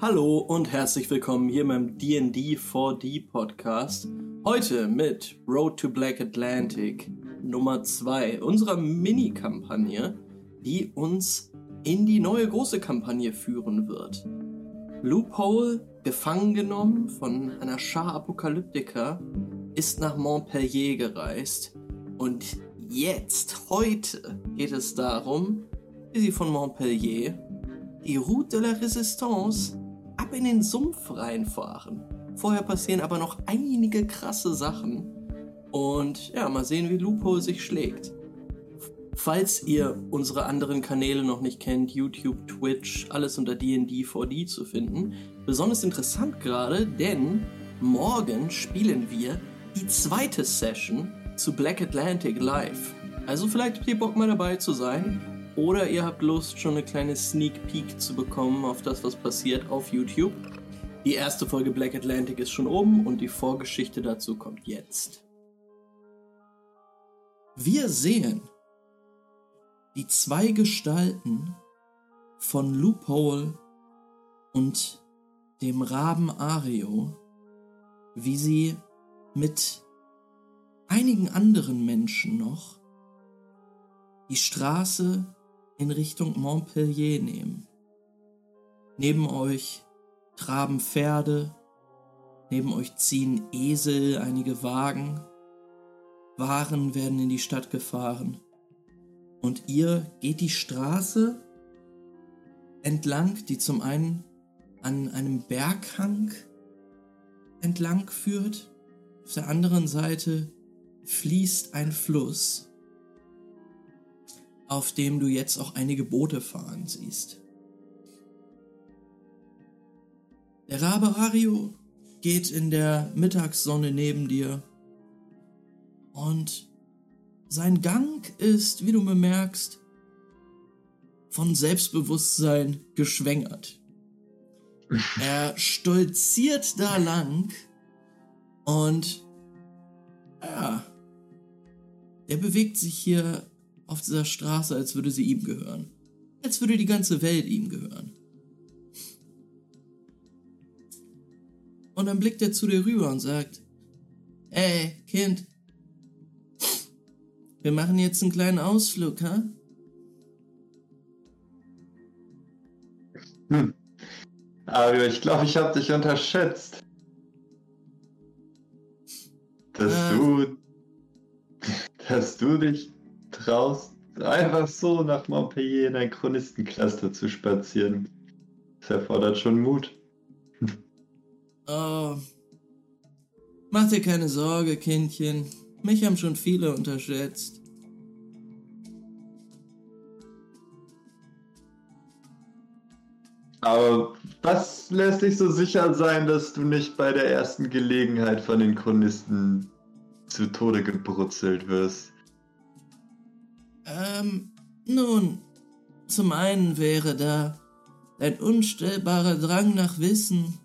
Hallo und herzlich willkommen hier beim D&D 4D Podcast. Heute mit Road to Black Atlantic Nummer 2 unserer Mini-Kampagne, die uns in die neue große Kampagne führen wird. Loophole, gefangen genommen von einer Schar Apokalyptiker, ist nach Montpellier gereist und jetzt, heute, geht es darum, wie sie von Montpellier die Route de la Resistance ab in den Sumpf reinfahren. Vorher passieren aber noch einige krasse Sachen. Und ja, mal sehen, wie Lupo sich schlägt. Falls ihr unsere anderen Kanäle noch nicht kennt, YouTube, Twitch, alles unter DD4D zu finden. Besonders interessant gerade, denn morgen spielen wir die zweite Session zu Black Atlantic Live. Also vielleicht habt ihr Bock mal dabei zu sein. Oder ihr habt Lust, schon eine kleine Sneak Peek zu bekommen auf das, was passiert auf YouTube. Die erste Folge Black Atlantic ist schon oben und die Vorgeschichte dazu kommt jetzt. Wir sehen die zwei Gestalten von Loophole und dem Raben Ario, wie sie mit einigen anderen Menschen noch die Straße in Richtung Montpellier nehmen. Neben euch traben Pferde, neben euch ziehen Esel, einige Wagen, Waren werden in die Stadt gefahren. Und ihr geht die Straße entlang, die zum einen an einem Berghang entlang führt, auf der anderen Seite fließt ein Fluss auf dem du jetzt auch einige Boote fahren siehst. Der Rabe Ario geht in der Mittagssonne neben dir und sein Gang ist, wie du bemerkst, von Selbstbewusstsein geschwängert. Er stolziert da lang und ja, er bewegt sich hier auf dieser Straße, als würde sie ihm gehören. Als würde die ganze Welt ihm gehören. Und dann blickt er zu dir rüber und sagt, Ey, Kind, wir machen jetzt einen kleinen Ausflug, ha? Hm. Aber ich glaube, ich habe dich unterschätzt. Dass äh, du, dass du dich traust, einfach so nach Montpellier in ein Chronistencluster zu spazieren. Das erfordert schon Mut. Oh. Mach dir keine Sorge, Kindchen. Mich haben schon viele unterschätzt. Aber was lässt dich so sicher sein, dass du nicht bei der ersten Gelegenheit von den Chronisten zu Tode gebrutzelt wirst? Ähm, nun, zum einen wäre da dein unstillbarer Drang nach Wissen.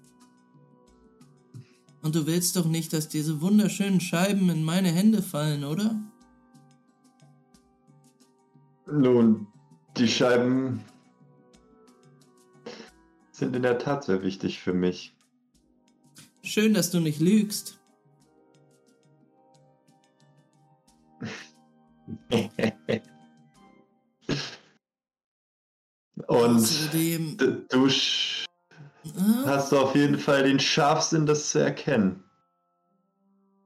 Und du willst doch nicht, dass diese wunderschönen Scheiben in meine Hände fallen, oder? Nun, die Scheiben sind in der Tat sehr wichtig für mich. Schön, dass du nicht lügst. Und Außerdem, du ah? hast auf jeden Fall den Scharfsinn, das zu erkennen.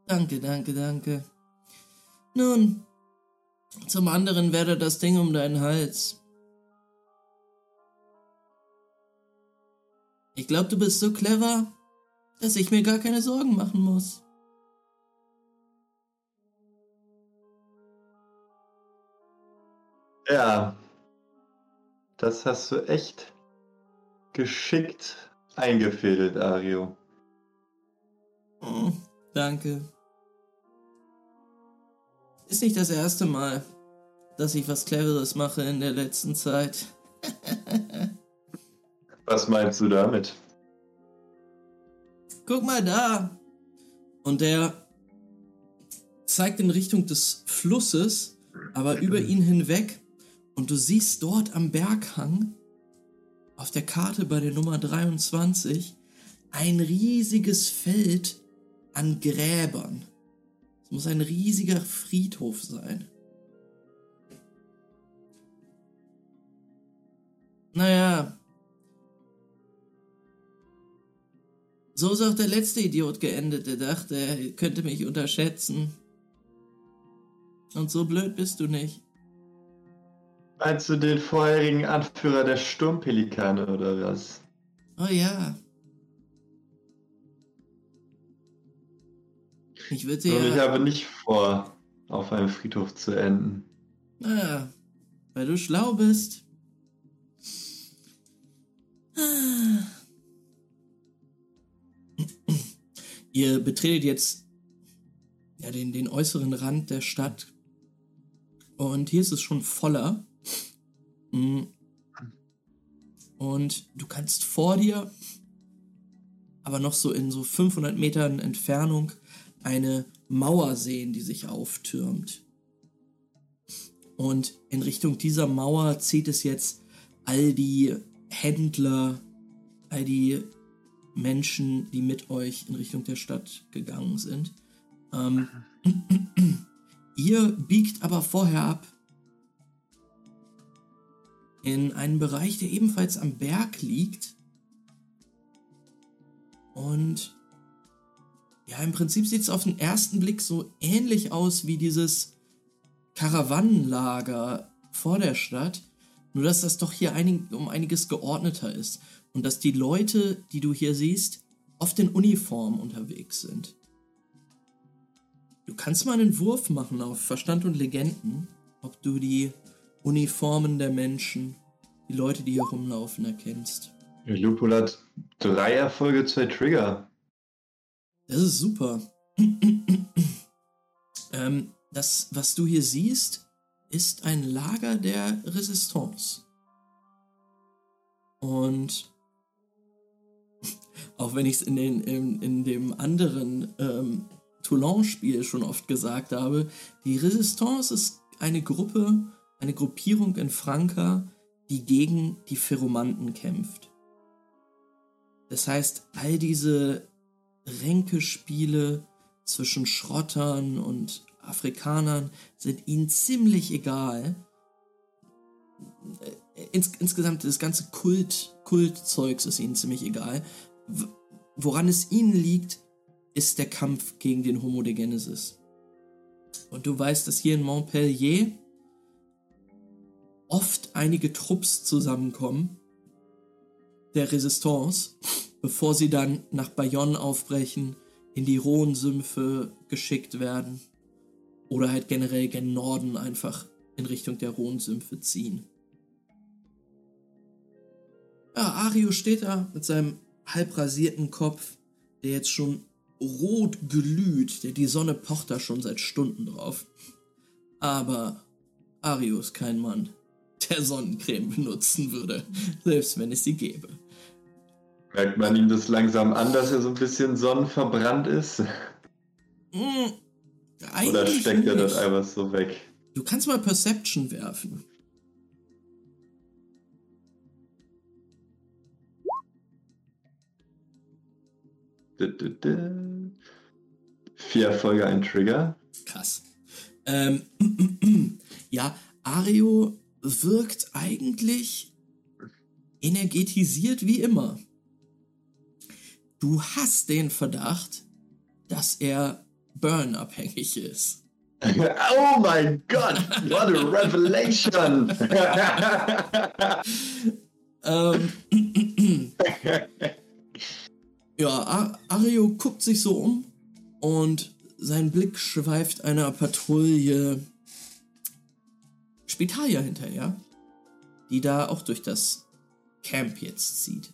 Danke, danke, danke. Nun, zum anderen werde das Ding um deinen Hals. Ich glaube, du bist so clever, dass ich mir gar keine Sorgen machen muss. Ja, das hast du echt geschickt eingefädelt, Ario. Oh, danke. Ist nicht das erste Mal, dass ich was Cleveres mache in der letzten Zeit. was meinst du damit? Guck mal da. Und der zeigt in Richtung des Flusses, aber über ihn hinweg und du siehst dort am Berghang auf der Karte bei der Nummer 23 ein riesiges Feld an Gräbern. Es muss ein riesiger Friedhof sein. Naja. So ist auch der letzte Idiot geendet, der dachte, er könnte mich unterschätzen. Und so blöd bist du nicht. Meinst du den vorherigen Anführer der Sturmpelikane oder was? Oh ja. Ich würde Und ja. ich habe nicht vor, auf einem Friedhof zu enden. Ah, weil du schlau bist. Ah. Ihr betretet jetzt ja, den, den äußeren Rand der Stadt. Und hier ist es schon voller. Mm. Und du kannst vor dir, aber noch so in so 500 Metern Entfernung, eine Mauer sehen, die sich auftürmt. Und in Richtung dieser Mauer zieht es jetzt all die Händler, all die Menschen, die mit euch in Richtung der Stadt gegangen sind. Ähm, ihr biegt aber vorher ab in einen Bereich, der ebenfalls am Berg liegt. Und ja, im Prinzip sieht es auf den ersten Blick so ähnlich aus wie dieses Karawannenlager vor der Stadt. Nur dass das doch hier einig, um einiges geordneter ist. Und dass die Leute, die du hier siehst, oft in Uniform unterwegs sind. Du kannst mal einen Wurf machen auf Verstand und Legenden, ob du die Uniformen der Menschen, die Leute, die hier rumlaufen, erkennst. Lupul hat drei Erfolge, zwei Trigger. Das ist super. ähm, das, was du hier siehst, ist ein Lager der Resistance. Und auch wenn ich es in, den, in, in dem anderen ähm, Toulon-Spiel schon oft gesagt habe, die Resistance ist eine Gruppe, eine Gruppierung in Franka, die gegen die Ferromanten kämpft. Das heißt, all diese Ränkespiele zwischen Schrottern und Afrikanern sind ihnen ziemlich egal. Ins, insgesamt das ganze Kult, Kultzeugs ist ihnen ziemlich egal. Woran es ihnen liegt, ist der Kampf gegen den Homo de Genesis. Und du weißt, dass hier in Montpellier oft einige Trupps zusammenkommen der Resistance, bevor sie dann nach Bayonne aufbrechen, in die Rhone-Sümpfe geschickt werden oder halt generell gen Norden einfach in Richtung der Rhone-Sümpfe ziehen. Ja, Ario steht da mit seinem halb rasierten Kopf, der jetzt schon rot glüht, der die Sonne pocht da schon seit Stunden drauf. Aber Ario ist kein Mann, der Sonnencreme benutzen würde, selbst wenn es sie gäbe. Merkt man ihm das langsam an, dass er so ein bisschen sonnenverbrannt ist? Hm, Oder steckt er das einfach so weg? Du kannst mal Perception werfen. Vier Erfolge, ein Trigger. Krass. Ähm, ja, Ario wirkt eigentlich energetisiert wie immer. Du hast den Verdacht, dass er Burn-abhängig ist. Oh mein Gott, what a revelation! Ähm, ja, Ario guckt sich so um und sein Blick schweift einer Patrouille Spitalia hinterher, die da auch durch das Camp jetzt zieht.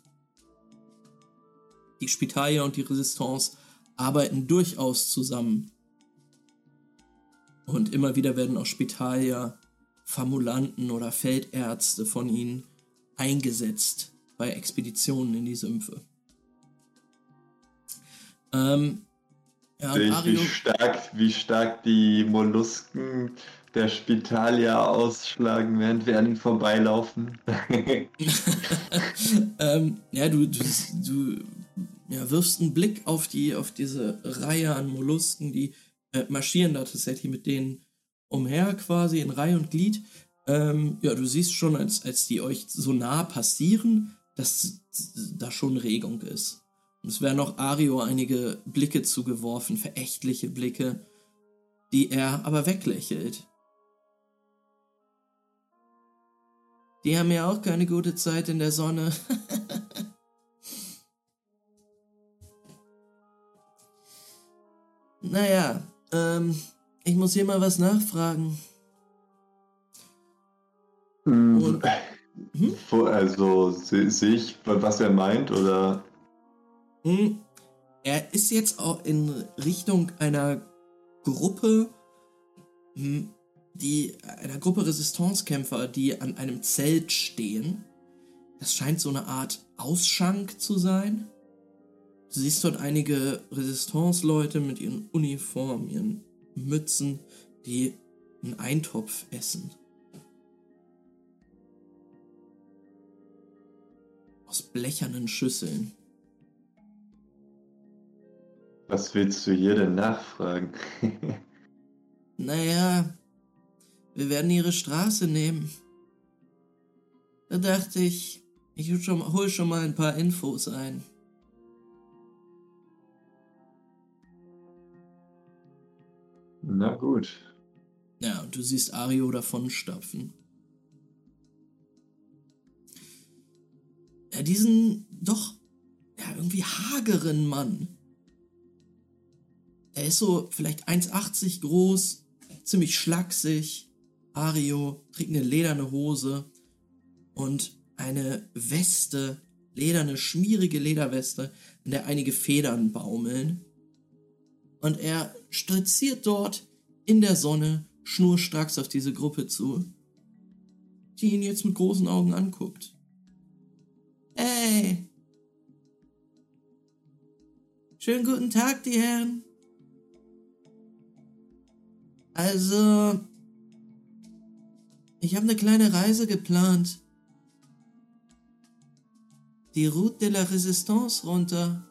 Die Spitalia und die Resistance arbeiten durchaus zusammen. Und immer wieder werden auch Spitalia, Formulanten oder Feldärzte von ihnen eingesetzt bei Expeditionen in die Sümpfe. Ähm, Ja, wie stark, wie stark die Mollusken der Spitalia ausschlagen, während wir an ihnen vorbeilaufen. ähm, ja, du, du, du ja, wirfst einen Blick auf die, auf diese Reihe an Mollusken, die äh, marschieren da tatsächlich mit denen umher quasi in Reihe und Glied. Ähm, ja, du siehst schon, als, als die euch so nah passieren, dass da schon Regung ist. Und es werden auch Ario einige Blicke zugeworfen, verächtliche Blicke, die er aber weglächelt. Die haben ja auch keine gute Zeit in der Sonne. naja, ähm, ich muss hier mal was nachfragen. Hm, Und, hm? Also sehe seh ich, was er meint, oder? Hm, er ist jetzt auch in Richtung einer Gruppe, hm, die einer Gruppe Resistancekämpfer, die an einem Zelt stehen. Das scheint so eine Art Ausschank zu sein. Du siehst dort einige Resistance-Leute mit ihren Uniformen, ihren Mützen, die einen Eintopf essen. Aus blechernen Schüsseln. Was willst du hier denn nachfragen? naja, wir werden ihre Straße nehmen. Da dachte ich, ich hol schon mal ein paar Infos ein. Na gut. Ja, und du siehst Ario davonstapfen. Ja, diesen doch ja, irgendwie hageren Mann. Er ist so vielleicht 1,80 groß, ziemlich schlaksig, Ario trägt eine lederne Hose und eine Weste, lederne, schmierige Lederweste, in der einige Federn baumeln. Und er stolziert dort in der Sonne schnurstracks auf diese Gruppe zu, die ihn jetzt mit großen Augen anguckt. Hey! Schönen guten Tag, die Herren. Also, ich habe eine kleine Reise geplant. Die Route de la Resistance runter.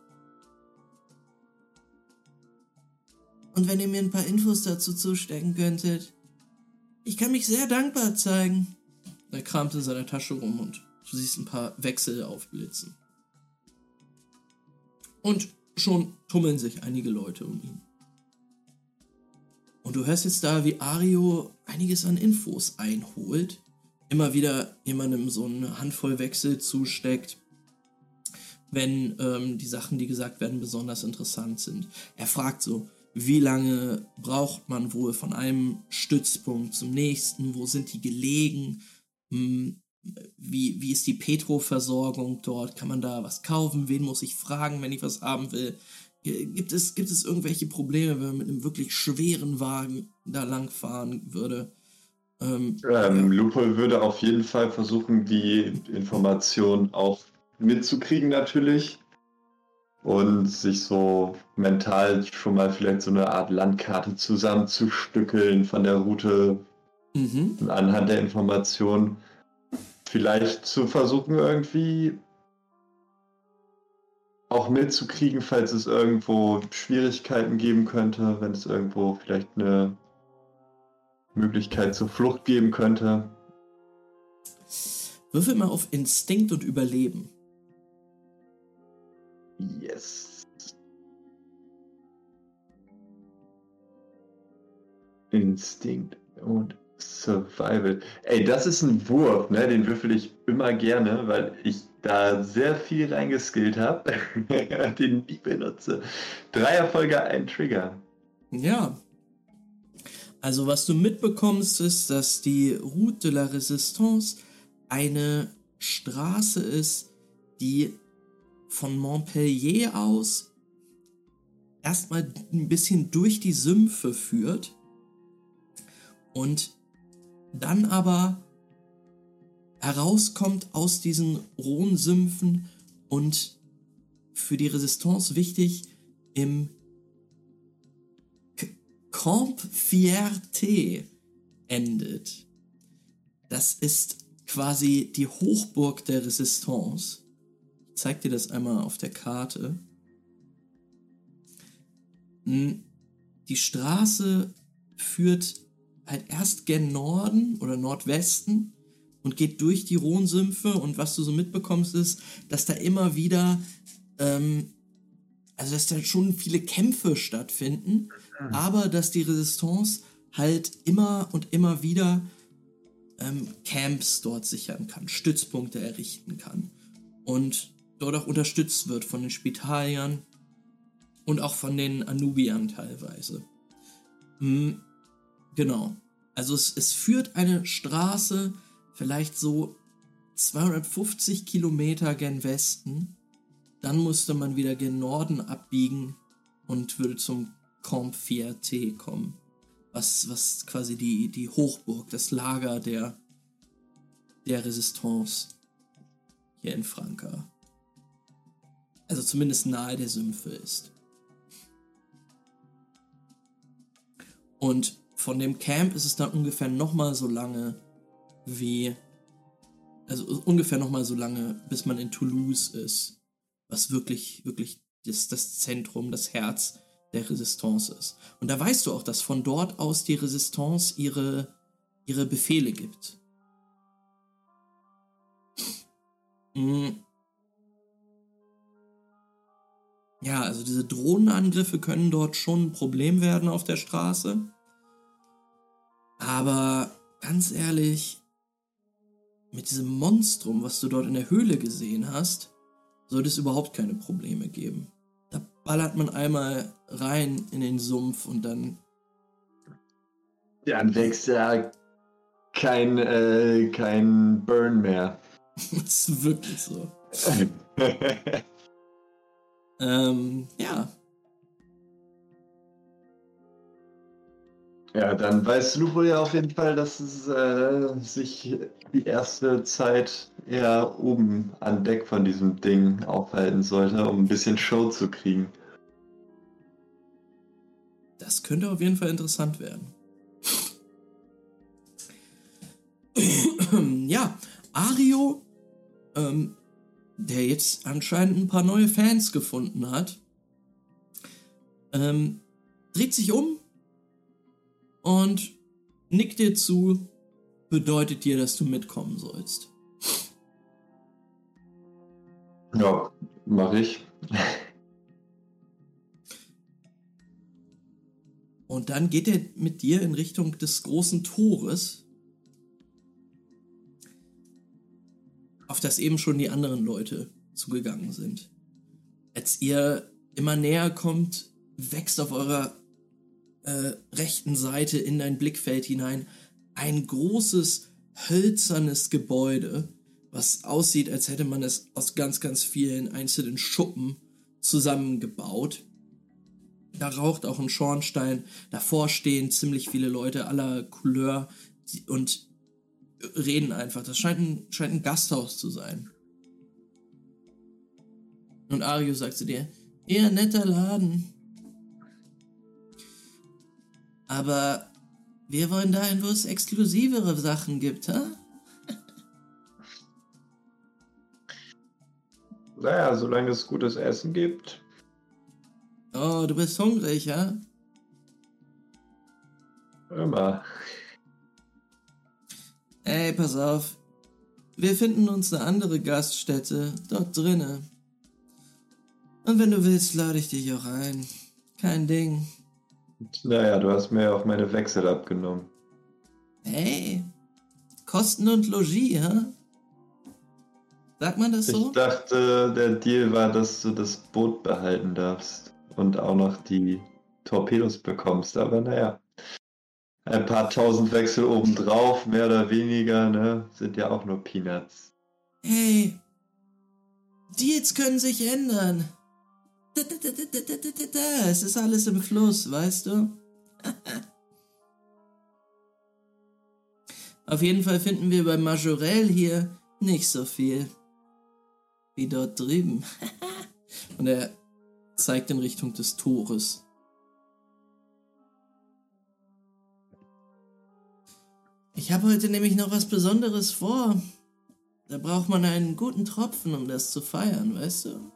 Und wenn ihr mir ein paar Infos dazu zustecken könntet, ich kann mich sehr dankbar zeigen. Er kramt in seiner Tasche rum und du siehst ein paar Wechsel aufblitzen. Und schon tummeln sich einige Leute um ihn. Und du hörst jetzt da, wie Ario einiges an Infos einholt. Immer wieder jemandem so eine Handvoll Wechsel zusteckt, wenn ähm, die Sachen, die gesagt werden, besonders interessant sind. Er fragt so, wie lange braucht man wohl von einem Stützpunkt zum nächsten? Wo sind die gelegen? Hm, wie, wie ist die Petro-Versorgung dort? Kann man da was kaufen? Wen muss ich fragen, wenn ich was haben will? Gibt es, gibt es irgendwelche Probleme, wenn man mit einem wirklich schweren Wagen da langfahren würde? Ähm, ähm. Lupo würde auf jeden Fall versuchen, die Information auch mitzukriegen natürlich und sich so mental schon mal vielleicht so eine Art Landkarte zusammenzustückeln von der Route mhm. anhand der Information. Vielleicht zu versuchen, irgendwie auch mitzukriegen, falls es irgendwo Schwierigkeiten geben könnte, wenn es irgendwo vielleicht eine Möglichkeit zur Flucht geben könnte. Würfel mal auf Instinkt und Überleben. Yes. Instinkt und Survival. Ey, das ist ein Wurf, ne? Den würfel ich immer gerne, weil ich da sehr viel reingeskillt habe, den nie benutze. Drei Erfolge, ein Trigger. Ja. Also was du mitbekommst, ist, dass die Route de la Resistance eine Straße ist, die von Montpellier aus erstmal ein bisschen durch die Sümpfe führt und dann aber herauskommt aus diesen rohen Sümpfen und für die Resistance wichtig im Camp Fierté endet. Das ist quasi die Hochburg der Resistance. Ich zeig dir das einmal auf der Karte. Hm, die Straße führt halt erst gen Norden oder Nordwesten und geht durch die Rhonsümpfe und was du so mitbekommst ist, dass da immer wieder, ähm, also dass da schon viele Kämpfe stattfinden, mhm. aber dass die Resistance halt immer und immer wieder ähm, Camps dort sichern kann, Stützpunkte errichten kann und dort auch unterstützt wird von den Spitaliern und auch von den Anubiern teilweise. Mhm, genau. Also es, es führt eine Straße vielleicht so 250 Kilometer gen Westen. Dann musste man wieder gen Norden abbiegen und würde zum Camp Fierté kommen. Was, was quasi die, die Hochburg, das Lager der, der Resistance hier in Franka. Also zumindest nahe der Sümpfe ist. Und von dem Camp ist es dann ungefähr nochmal so lange wie. Also ungefähr nochmal so lange, bis man in Toulouse ist. Was wirklich, wirklich das, das Zentrum, das Herz der Resistance ist. Und da weißt du auch, dass von dort aus die Resistance ihre, ihre Befehle gibt. Mhm. Ja, also diese Drohnenangriffe können dort schon ein Problem werden auf der Straße. Aber ganz ehrlich, mit diesem Monstrum, was du dort in der Höhle gesehen hast, sollte es überhaupt keine Probleme geben. Da ballert man einmal rein in den Sumpf und dann. Dann wächst ja kein, äh, kein Burn mehr. das ist wirklich so. ähm, ja, Ja, dann weiß Lupo ja auf jeden Fall, dass es äh, sich die erste Zeit eher oben an Deck von diesem Ding aufhalten sollte, um ein bisschen Show zu kriegen. Das könnte auf jeden Fall interessant werden. ja, Ario, ähm, der jetzt anscheinend ein paar neue Fans gefunden hat, ähm, dreht sich um und nickt dir zu, bedeutet dir, dass du mitkommen sollst. Ja, mach ich. Und dann geht er mit dir in Richtung des großen Tores, auf das eben schon die anderen Leute zugegangen sind. Als ihr immer näher kommt, wächst auf eurer äh, rechten Seite in dein Blickfeld hinein ein großes hölzernes Gebäude, was aussieht, als hätte man es aus ganz, ganz vielen einzelnen Schuppen zusammengebaut. Da raucht auch ein Schornstein, davor stehen ziemlich viele Leute aller Couleur und reden einfach. Das scheint ein, scheint ein Gasthaus zu sein. Und Ario sagt zu dir, eher netter Laden. Aber wir wollen dahin, wo es exklusivere Sachen gibt, ha? Naja, solange es gutes Essen gibt. Oh, du bist hungrig, ja? Immer. Ey, pass auf. Wir finden uns eine andere Gaststätte dort drinne. Und wenn du willst, lade ich dich auch ein. Kein Ding. Naja, du hast mir auch meine Wechsel abgenommen. Hey, Kosten und Logis, hä? Sagt man das so? Ich dachte, der Deal war, dass du das Boot behalten darfst und auch noch die Torpedos bekommst, aber naja. Ein paar tausend Wechsel obendrauf, mehr oder weniger, ne, sind ja auch nur Peanuts. Hey, Deals können sich ändern. Es ist alles im Fluss, weißt du? Auf jeden Fall finden wir bei Majorel hier nicht so viel wie dort drüben. Und er zeigt in Richtung des Tores. Ich habe heute nämlich noch was Besonderes vor. Da braucht man einen guten Tropfen, um das zu feiern, weißt du?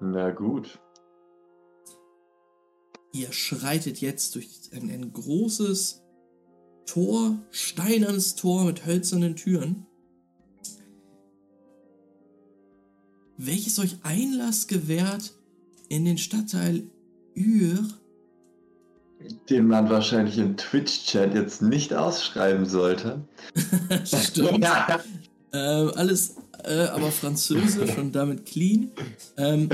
Na gut. Ihr schreitet jetzt durch ein, ein großes Tor, steinernes Tor mit hölzernen Türen, welches euch Einlass gewährt in den Stadtteil Ür. Den man wahrscheinlich im Twitch-Chat jetzt nicht ausschreiben sollte. Stimmt. äh, alles äh, aber französisch und damit clean. Ähm,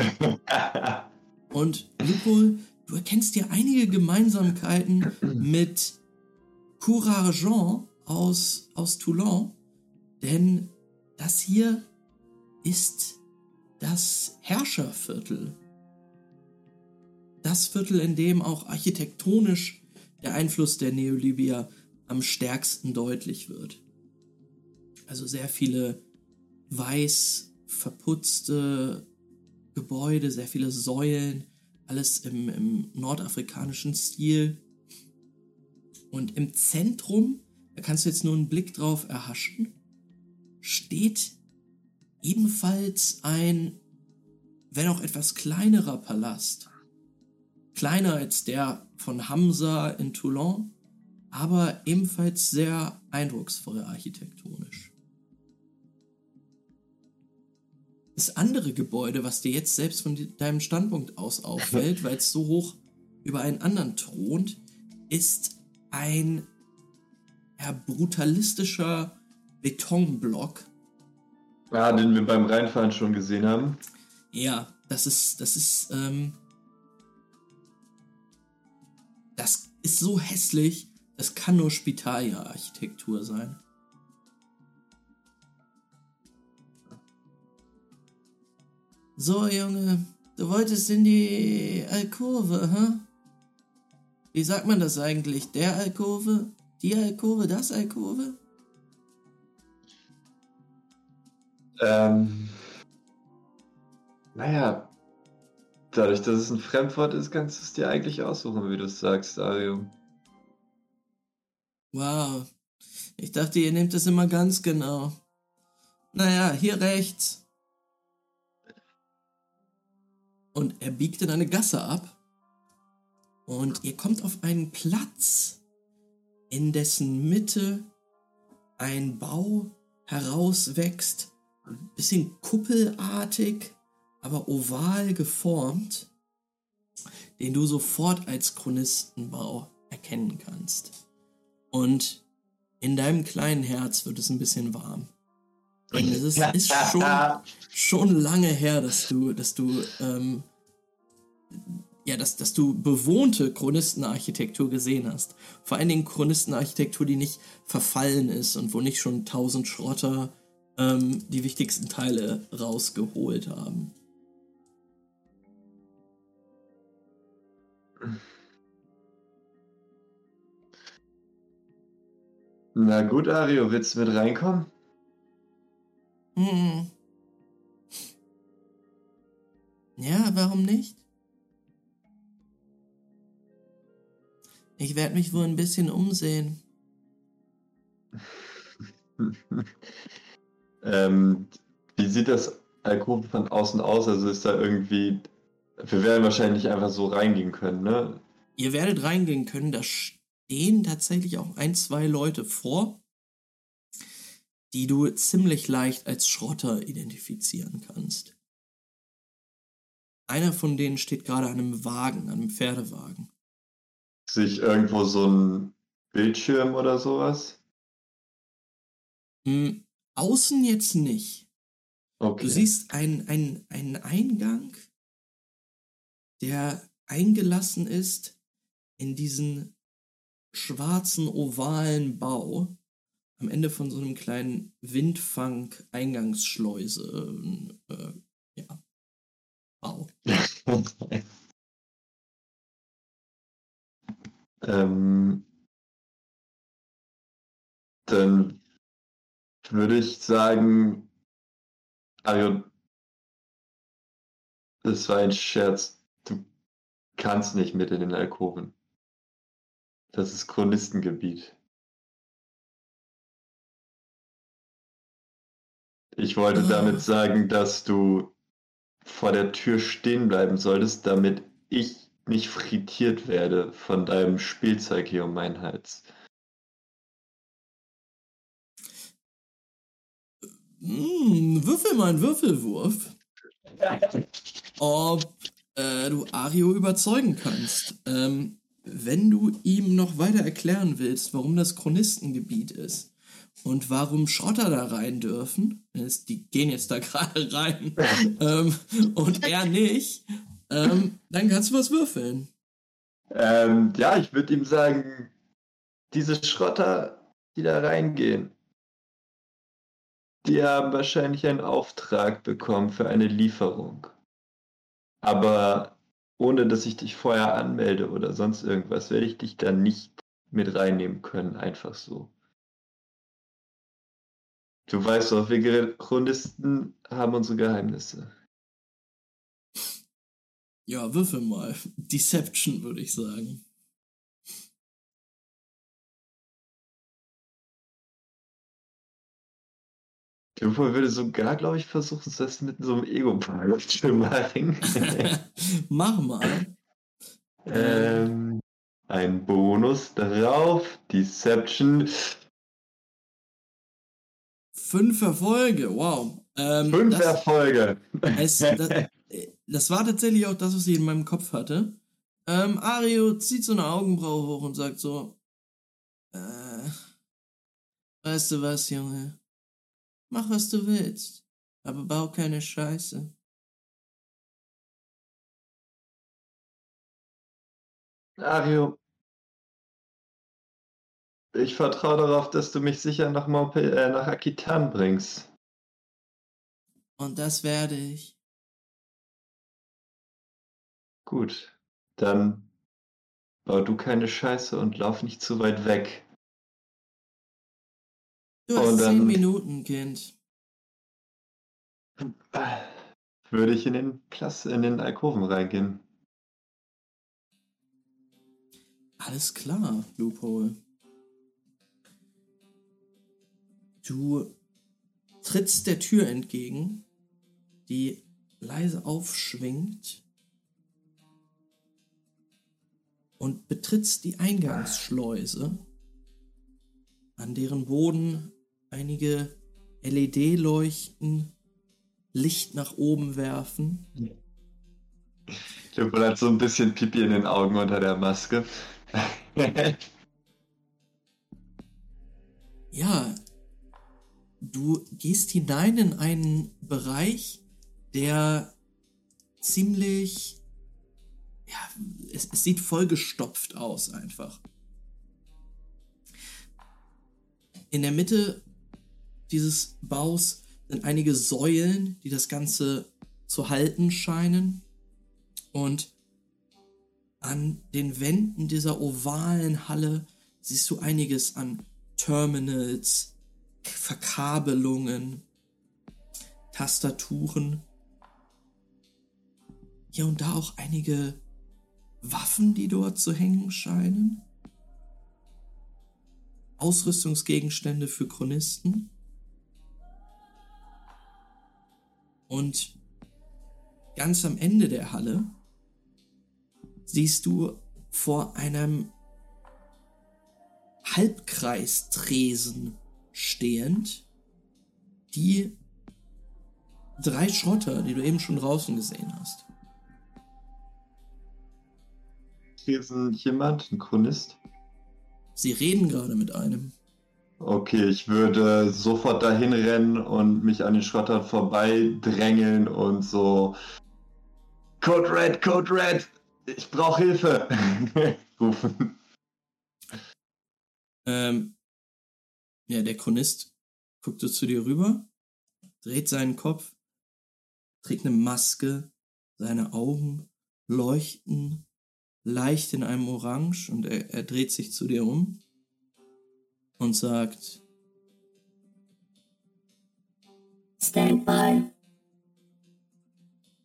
und Lupo, du erkennst dir einige Gemeinsamkeiten mit Courargent aus, aus Toulon, denn das hier ist das Herrscherviertel. Das Viertel, in dem auch architektonisch der Einfluss der Neolibia am stärksten deutlich wird. Also sehr viele weiß verputzte Gebäude, sehr viele Säulen, alles im, im nordafrikanischen Stil. Und im Zentrum, da kannst du jetzt nur einen Blick drauf erhaschen, steht ebenfalls ein, wenn auch etwas kleinerer Palast. Kleiner als der von Hamza in Toulon, aber ebenfalls sehr eindrucksvoll architektonisch. Das andere Gebäude, was dir jetzt selbst von deinem Standpunkt aus auffällt, weil es so hoch über einen anderen thront, ist ein ja, brutalistischer Betonblock. Ja, den wir beim Reinfahren schon gesehen haben. Ja, das ist, das ist, ähm, das ist so hässlich, das kann nur Spitalia-Architektur sein. So, Junge, du wolltest in die Alkove, hä? Wie sagt man das eigentlich? Der Alkove? Die Alkove? Das Alkove? Ähm. Naja. Dadurch, dass es ein Fremdwort ist, kannst du es dir eigentlich aussuchen, wie du es sagst, Ario. Wow. Ich dachte, ihr nehmt es immer ganz genau. Naja, hier rechts. Und er biegt in eine Gasse ab. Und ihr kommt auf einen Platz, in dessen Mitte ein Bau herauswächst. Ein bisschen kuppelartig, aber oval geformt, den du sofort als Chronistenbau erkennen kannst. Und in deinem kleinen Herz wird es ein bisschen warm. Und es ist, ist schon, schon lange her, dass du, dass du, ähm, ja, dass, dass du bewohnte Chronistenarchitektur gesehen hast. Vor allen Dingen Chronistenarchitektur, die nicht verfallen ist und wo nicht schon tausend Schrotter ähm, die wichtigsten Teile rausgeholt haben. Na gut, Ario, willst du mit reinkommen? Hm. Ja, warum nicht? Ich werde mich wohl ein bisschen umsehen. ähm, wie sieht das Alkohol von außen aus? Also ist da irgendwie. Wir werden wahrscheinlich einfach so reingehen können, ne? Ihr werdet reingehen können. Da stehen tatsächlich auch ein, zwei Leute vor die du ziemlich leicht als Schrotter identifizieren kannst. Einer von denen steht gerade an einem Wagen, an einem Pferdewagen. Sich irgendwo so ein Bildschirm oder sowas? Hm, außen jetzt nicht. Okay. Du siehst einen, einen, einen Eingang, der eingelassen ist in diesen schwarzen ovalen Bau am Ende von so einem kleinen Windfang-Eingangsschleuse. Äh, ja. Wow. ähm, dann würde ich sagen, also, das war ein Scherz. Du kannst nicht mit in den Alkoven. Das ist Chronistengebiet. Ich wollte damit sagen, dass du vor der Tür stehen bleiben solltest, damit ich nicht frittiert werde von deinem Spielzeug hier um meinen Hals. Hm, würfel mal einen Würfelwurf, ob äh, du Ario überzeugen kannst. Ähm, wenn du ihm noch weiter erklären willst, warum das Chronistengebiet ist und warum Schrotter da rein dürfen, ist, die gehen jetzt da gerade rein ähm, und er nicht, ähm, dann kannst du was würfeln. Ähm, ja, ich würde ihm sagen, diese Schrotter, die da reingehen, die haben wahrscheinlich einen Auftrag bekommen für eine Lieferung. Aber ohne dass ich dich vorher anmelde oder sonst irgendwas, werde ich dich da nicht mit reinnehmen können, einfach so. Du weißt doch, wir Chronisten haben unsere Geheimnisse. Ja, würfel mal. Deception, würde ich sagen. Du würde sogar, glaube ich, versuchen, das mit so einem Ego-Pilot zu machen. Mach mal. ähm, ein Bonus drauf. Deception. Fünf Erfolge, wow. Ähm, Fünf das, Erfolge. es, das, das war tatsächlich auch das, was ich in meinem Kopf hatte. Ähm, Ario zieht so eine Augenbraue hoch und sagt so, äh, weißt du was, Junge? Mach, was du willst, aber bau keine Scheiße. Ario. Ich vertraue darauf, dass du mich sicher nach, Montpe äh, nach Akitan bringst. Und das werde ich. Gut. Dann bau du keine Scheiße und lauf nicht zu weit weg. Du hast dann- zehn Minuten, Kind. Würde ich in den Klasse, in den Alkoven reingehen. Alles klar, Loophole. Du trittst der Tür entgegen, die leise aufschwingt und betrittst die Eingangsschleuse, an deren Boden einige LED-Leuchten Licht nach oben werfen. Lupo hat so ein bisschen Pipi in den Augen unter der Maske. Ja, du gehst hinein in einen Bereich, der ziemlich, ja, es, es sieht vollgestopft aus einfach. In der Mitte dieses Baus sind einige Säulen, die das Ganze zu halten scheinen. Und an den Wänden dieser ovalen Halle siehst du einiges an Terminals, Verkabelungen, Tastaturen. Hier und da auch einige Waffen, die dort zu hängen scheinen. Ausrüstungsgegenstände für Chronisten. Und ganz am Ende der Halle siehst du vor einem Halbkreistresen stehend die drei Schrotter, die du eben schon draußen gesehen hast. Hier ist ein, jemand, ein Chronist. Sie reden gerade mit einem. Okay, ich würde sofort dahin rennen und mich an den Schrottern vorbei drängeln und so Code Red, Code Red, ich brauche Hilfe rufen. Ähm, ja, der Chronist guckt so zu dir rüber, dreht seinen Kopf, trägt eine Maske, seine Augen leuchten leicht in einem Orange und er, er dreht sich zu dir um und sagt, Stand by.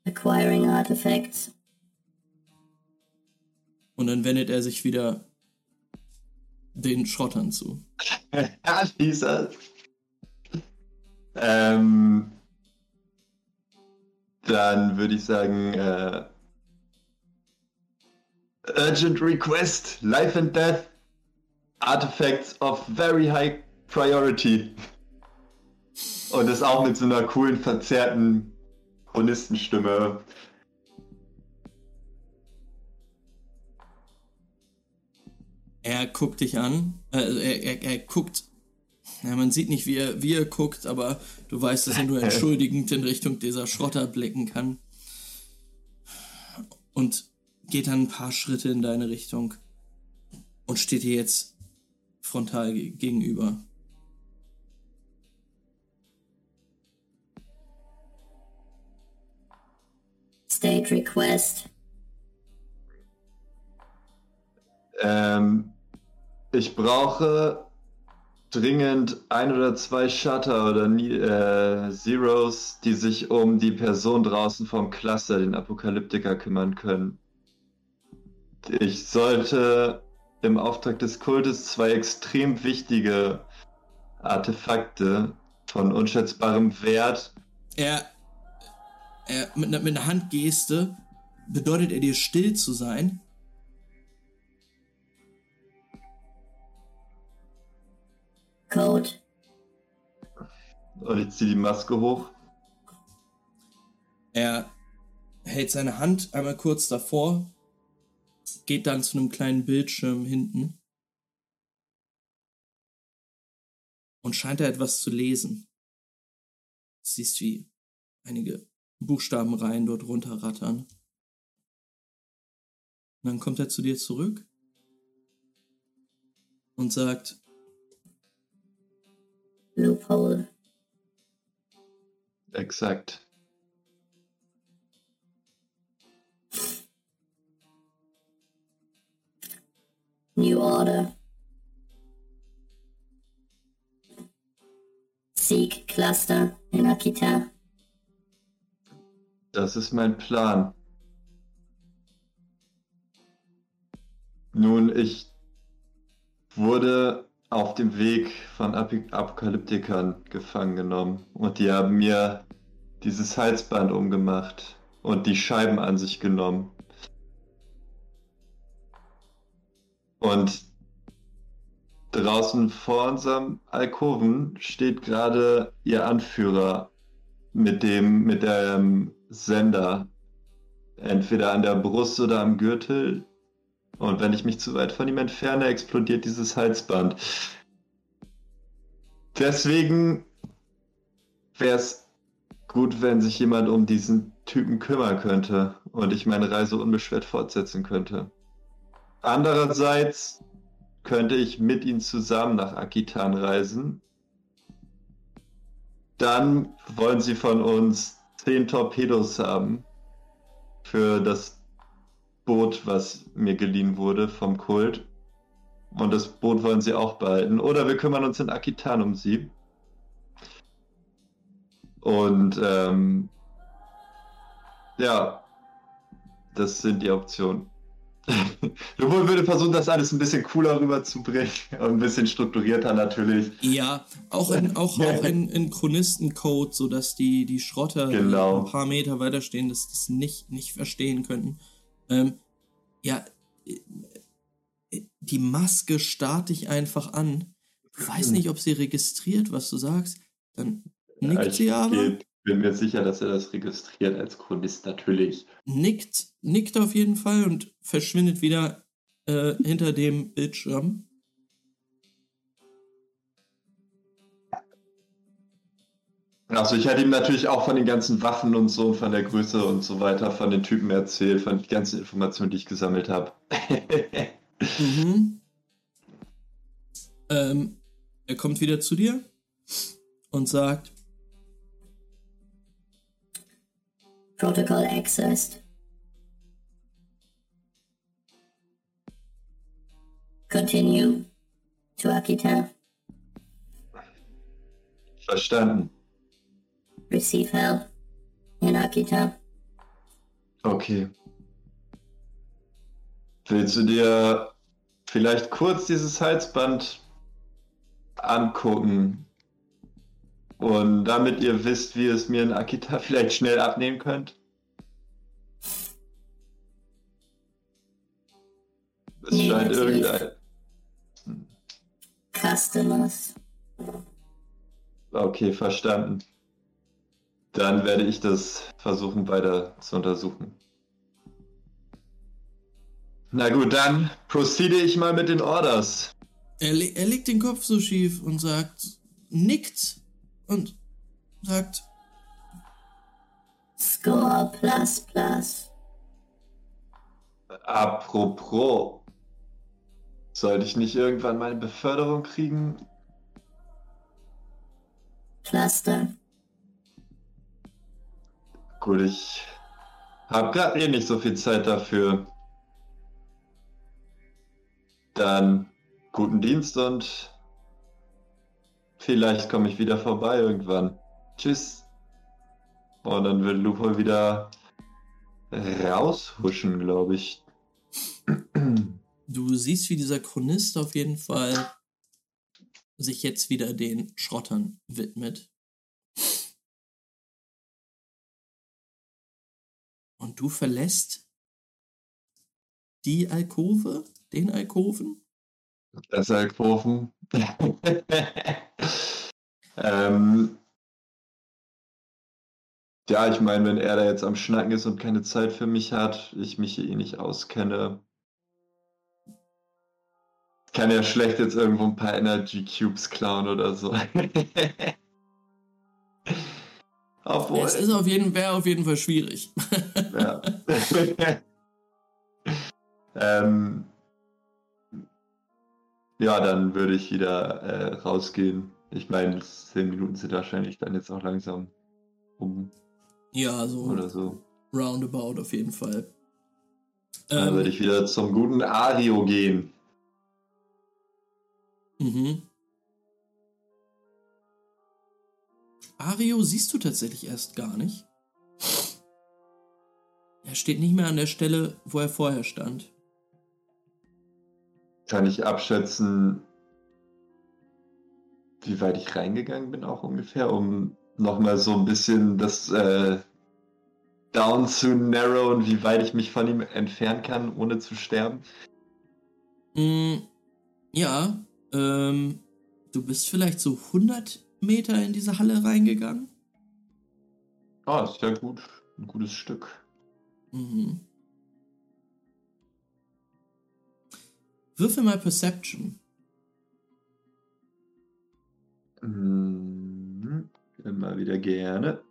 Acquiring artifacts. und dann wendet er sich wieder den Schrottern zu. ja, Lisa. Ähm, dann würde ich sagen, äh, Urgent Request, Life and Death, Artifacts of very high priority. Und das auch mit so einer coolen, verzerrten Chronistenstimme. Er guckt dich an. Äh, er, er, er guckt. Ja, man sieht nicht, wie er, wie er guckt, aber du weißt, dass er nur entschuldigend in Richtung dieser Schrotter blicken kann. Und geht dann ein paar Schritte in deine Richtung und steht dir jetzt frontal ge- gegenüber. State request. Ähm, ich brauche dringend ein oder zwei Shutter oder äh, Zeros, die sich um die Person draußen vom Cluster, den Apokalyptiker, kümmern können. Ich sollte im Auftrag des Kultes zwei extrem wichtige Artefakte von unschätzbarem Wert. Er, er mit, mit einer Handgeste bedeutet er dir still zu sein. Code. Und ich ziehe die Maske hoch. Er hält seine Hand einmal kurz davor, geht dann zu einem kleinen Bildschirm hinten und scheint da etwas zu lesen. Du siehst, wie einige Buchstabenreihen dort runterrattern. Und dann kommt er zu dir zurück und sagt, Loophole. Exakt. New order. Seek cluster in Akita. Das ist mein Plan. Nun, ich wurde auf dem Weg von Api- Apokalyptikern gefangen genommen und die haben mir dieses Halsband umgemacht und die Scheiben an sich genommen. Und draußen vor unserem Alkoven steht gerade ihr Anführer mit dem, mit dem Sender. Entweder an der Brust oder am Gürtel. Und wenn ich mich zu weit von ihm entferne, explodiert dieses Halsband. Deswegen wäre es gut, wenn sich jemand um diesen Typen kümmern könnte und ich meine Reise unbeschwert fortsetzen könnte. Andererseits könnte ich mit ihm zusammen nach Akitan reisen. Dann wollen sie von uns zehn Torpedos haben für das Boot, was mir geliehen wurde vom Kult. Und das Boot wollen sie auch behalten. Oder wir kümmern uns in Akitan um sie. Und ähm, ja, das sind die Optionen. Lupo würde versuchen, das alles ein bisschen cooler rüberzubringen und ein bisschen strukturierter natürlich. Ja, auch in, auch, auch in, in Chronistencode, sodass die, die Schrotter, die Genau. ein paar Meter weiter stehen, das, das nicht, nicht verstehen könnten. Ähm, ja, äh, äh, die Maske starrt dich einfach an. Du weißt nicht, ob sie registriert, was du sagst. Dann nickt ich sie aber, geh- bin mir sicher, dass er das registriert als Chronist natürlich. nickt, nickt auf jeden Fall und verschwindet wieder äh, hinter dem Bildschirm. Also ich hätte ihm natürlich auch von den ganzen Waffen und so, von der Größe und so weiter, von den Typen erzählt, von den ganzen Informationen, die ich gesammelt habe. Mhm. Ähm, er kommt wieder zu dir und sagt, Protocol accessed. Continue to Akita. Verstanden. Receive help in Akita. Okay. Willst du dir vielleicht kurz dieses Halsband angucken. Und damit ihr wisst, wie ihr es mir in Akita vielleicht schnell abnehmen könnt. Es Nee, scheint irgendein. Customers. Okay, verstanden. Dann werde ich das versuchen weiter zu untersuchen. Na gut, dann proceede ich mal mit den Orders. Er, le er legt den Kopf so schief und sagt, nickt und sagt, Score plus plus. Apropos, sollte ich nicht irgendwann meine Beförderung kriegen? Cluster. Gut, ich habe gerade eh nicht so viel Zeit dafür. Dann guten Dienst und vielleicht komme ich wieder vorbei irgendwann. Tschüss. Und dann wird Lupo wieder raushuschen, glaube ich. du siehst, wie dieser Chronist auf jeden Fall sich jetzt wieder den Schrottern widmet. Du verlässt die Alkove, den Alkoven? Das Alkoven. ähm, ja, ich meine, wenn er da jetzt am Schnacken ist und keine Zeit für mich hat, ich mich hier eh nicht auskenne, kann er schlecht jetzt irgendwo ein paar Energy Cubes klauen oder so. Obwohl, Es ist auf jeden, wäre auf jeden Fall schwierig. ja. ähm, ja, dann würde ich wieder äh, rausgehen. Ich meine, zehn Minuten sind wahrscheinlich dann jetzt auch langsam um ja, so oder so. roundabout auf jeden Fall. Dann Ähm, würde ich wieder zum guten Ario gehen. Mhm. Ario siehst du tatsächlich erst gar nicht. Er steht nicht mehr an der Stelle, wo er vorher stand. Kann ich abschätzen, wie weit ich reingegangen bin, auch ungefähr, um nochmal so ein bisschen das äh, down zu narrowen, wie weit ich mich von ihm entfernen kann, ohne zu sterben. Mm, ja, ähm, du bist vielleicht so 100 Meter in diese Halle reingegangen. Ah, ist ja gut. Ein gutes Stück. Mhm. Würfel mal Perception. Mhm. Immer wieder gerne.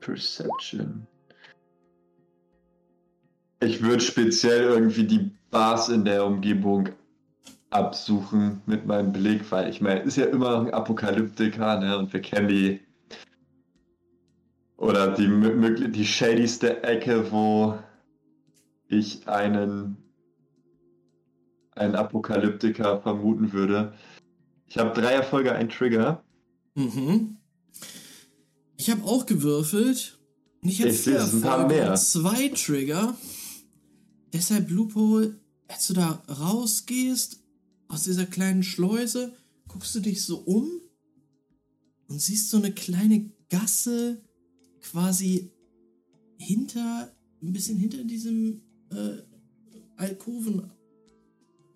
Perception. Ich würde speziell irgendwie die Bars in der Umgebung absuchen mit meinem Blick, weil ich meine, ist ja immer ein Apokalyptiker, ne? Und wir kennen die oder die, die shadyste Ecke, wo ich einen einen Apokalyptiker vermuten würde. Ich habe drei Erfolge, ein Trigger. Mhm. Ich habe auch gewürfelt. Nicht Ich sehe, es sind ein paar Erfolge, mehr. Zwei Trigger. Deshalb Loophole, als du da rausgehst aus dieser kleinen Schleuse, guckst du dich so um und siehst so eine kleine Gasse quasi hinter, ein bisschen hinter diesem äh, Alkoven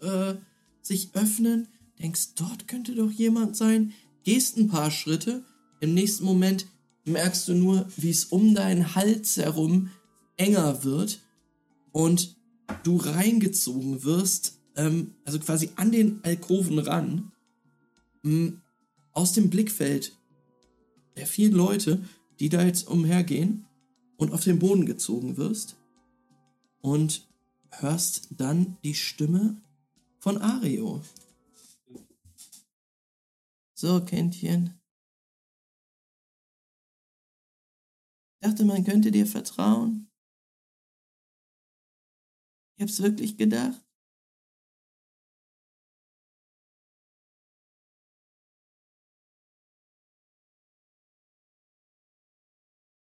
äh, sich öffnen. Denkst, dort könnte doch jemand sein. Gehst ein paar Schritte. Im nächsten Moment merkst du nur, wie es um deinen Hals herum enger wird und du reingezogen wirst, ähm, also quasi an den Alkoven ran, m, aus dem Blickfeld der vielen Leute, die da jetzt umhergehen und auf den Boden gezogen wirst und hörst dann die Stimme von Ario. So, Kindchen. Dachte, man könnte dir vertrauen. Ich hab's wirklich gedacht.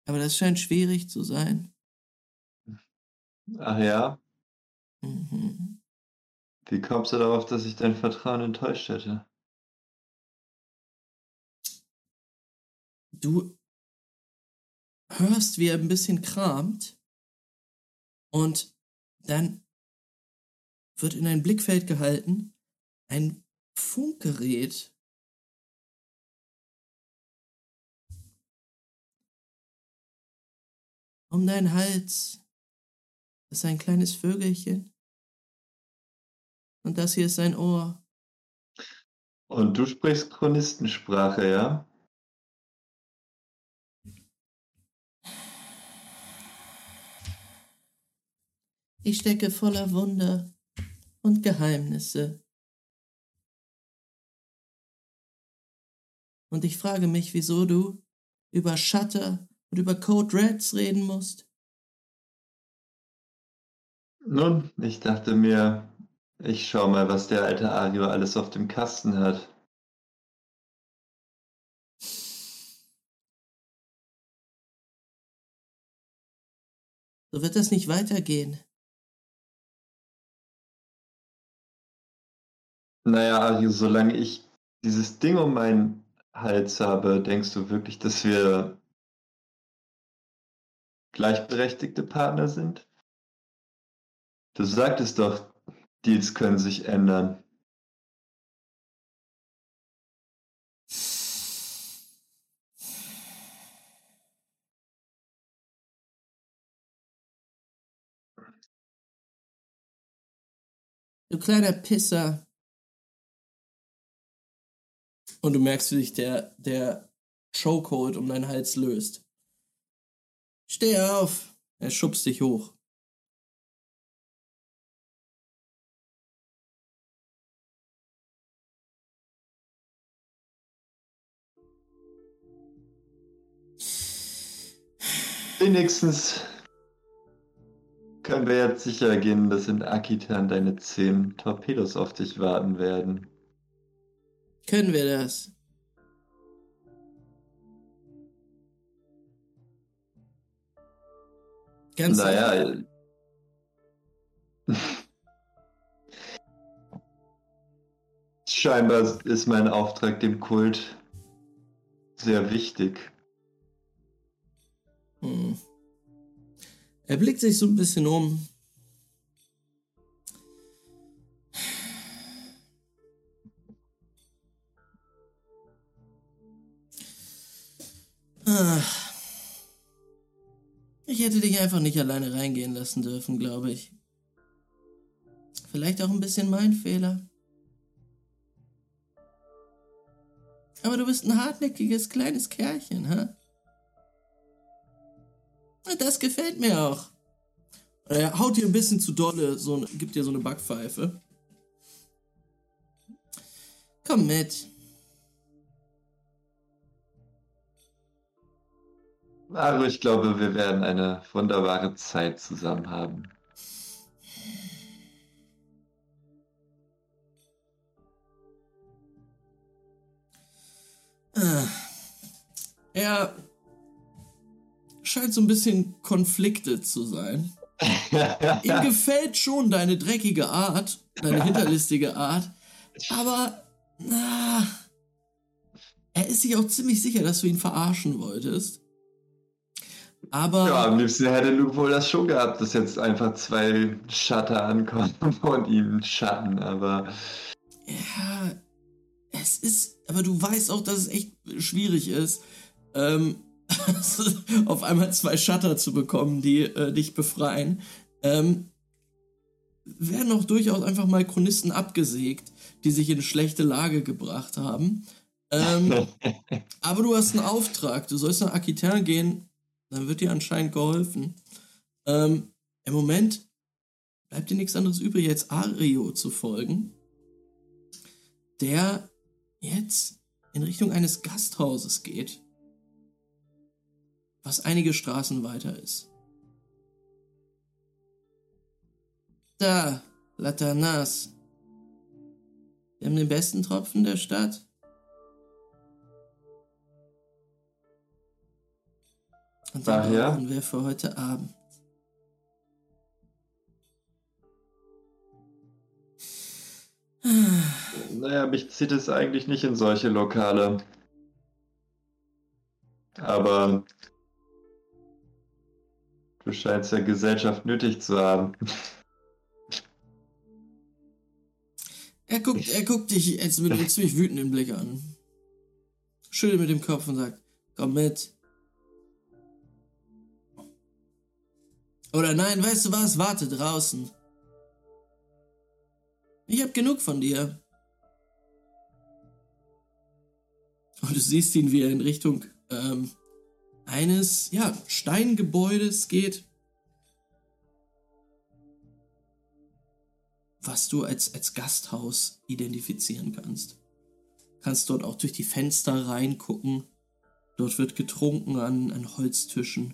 Aber das scheint schwierig zu sein. Ach ja, Mhm. Wie kommst du darauf, dass ich dein Vertrauen enttäuscht hätte? Du hörst, wie er ein bisschen kramt und dann wird in ein Blickfeld gehalten ein Funkgerät. Um deinen Hals ist ein kleines Vögelchen. Und das hier ist sein Ohr. Und du sprichst Chronistensprache, ja? Ich stecke voller Wunder und Geheimnisse. Und ich frage mich, wieso du über Shutter und über Code Reds reden musst. Nun, ich dachte mir, ich schau mal, was der alte Ario alles auf dem Kasten hat. So wird das nicht weitergehen. Naja, Ario, solange ich dieses Ding um meinen Hals habe, denkst du wirklich, dass wir gleichberechtigte Partner sind? Du sagtest doch, Deals können sich ändern. Du kleiner Pisser. Und du merkst, wie sich der, der Chokehold um deinen Hals löst. Steh auf! Er schubst dich hoch. Wenigstens können wir jetzt sicher gehen, dass in Akitan deine zehn Torpedos auf dich warten werden. Können wir das? Ganz Naja. Scheinbar ist mein Auftrag dem Kult sehr wichtig. Hm. Er blickt sich so ein bisschen um. Ah. Ich hätte dich einfach nicht alleine reingehen lassen dürfen, glaube ich. Vielleicht auch ein bisschen mein Fehler. Aber du bist ein hartnäckiges kleines Kerlchen, hä? Das gefällt mir auch. Er haut dir ein bisschen zu dolle, so, gibt dir so eine Backpfeife. Komm mit. Aber ich glaube, wir werden eine wunderbare Zeit zusammen haben. Ah. Er scheint so ein bisschen konfliktet zu sein. Ihm gefällt schon deine dreckige Art, deine hinterlistige Art, aber na, er ist sich auch ziemlich sicher, dass du ihn verarschen wolltest. Aber Ja, am liebsten hätte Luke wohl das schon gehabt, dass jetzt einfach zwei Shutter ankommen und ihn schatten, aber ja, es ist, aber du weißt auch, dass es echt schwierig ist, ähm, auf einmal zwei Shutter zu bekommen, die äh, dich befreien. Ähm, werden auch durchaus einfach mal Chronisten abgesägt, die sich in eine schlechte Lage gebracht haben. Ähm, aber du hast einen Auftrag, du sollst nach Aquitaine gehen, dann wird dir anscheinend geholfen. Ähm, Im Moment bleibt dir nichts anderes übrig, als Ario zu folgen, der jetzt in Richtung eines Gasthauses geht, was einige Straßen weiter ist. Da, Latanas. Wir haben den besten Tropfen der Stadt. Und dann ja? brauchen wir für heute Abend. Naja, mich zieht es eigentlich nicht in solche Lokale. Aber du scheinst ja Gesellschaft nötig zu haben. Er guckt, er guckt dich jetzt mit einem ziemlich wütenden Blick an. Schüttelt mit dem Kopf und sagt, komm mit. Oder nein, weißt du was, warte draußen. Ich hab genug von dir. Und du siehst ihn, wie er in Richtung ähm, eines, ja, Steingebäudes geht. Was du als, als Gasthaus identifizieren kannst. Kannst dort auch durch die Fenster reingucken. Dort wird getrunken an, an Holztischen.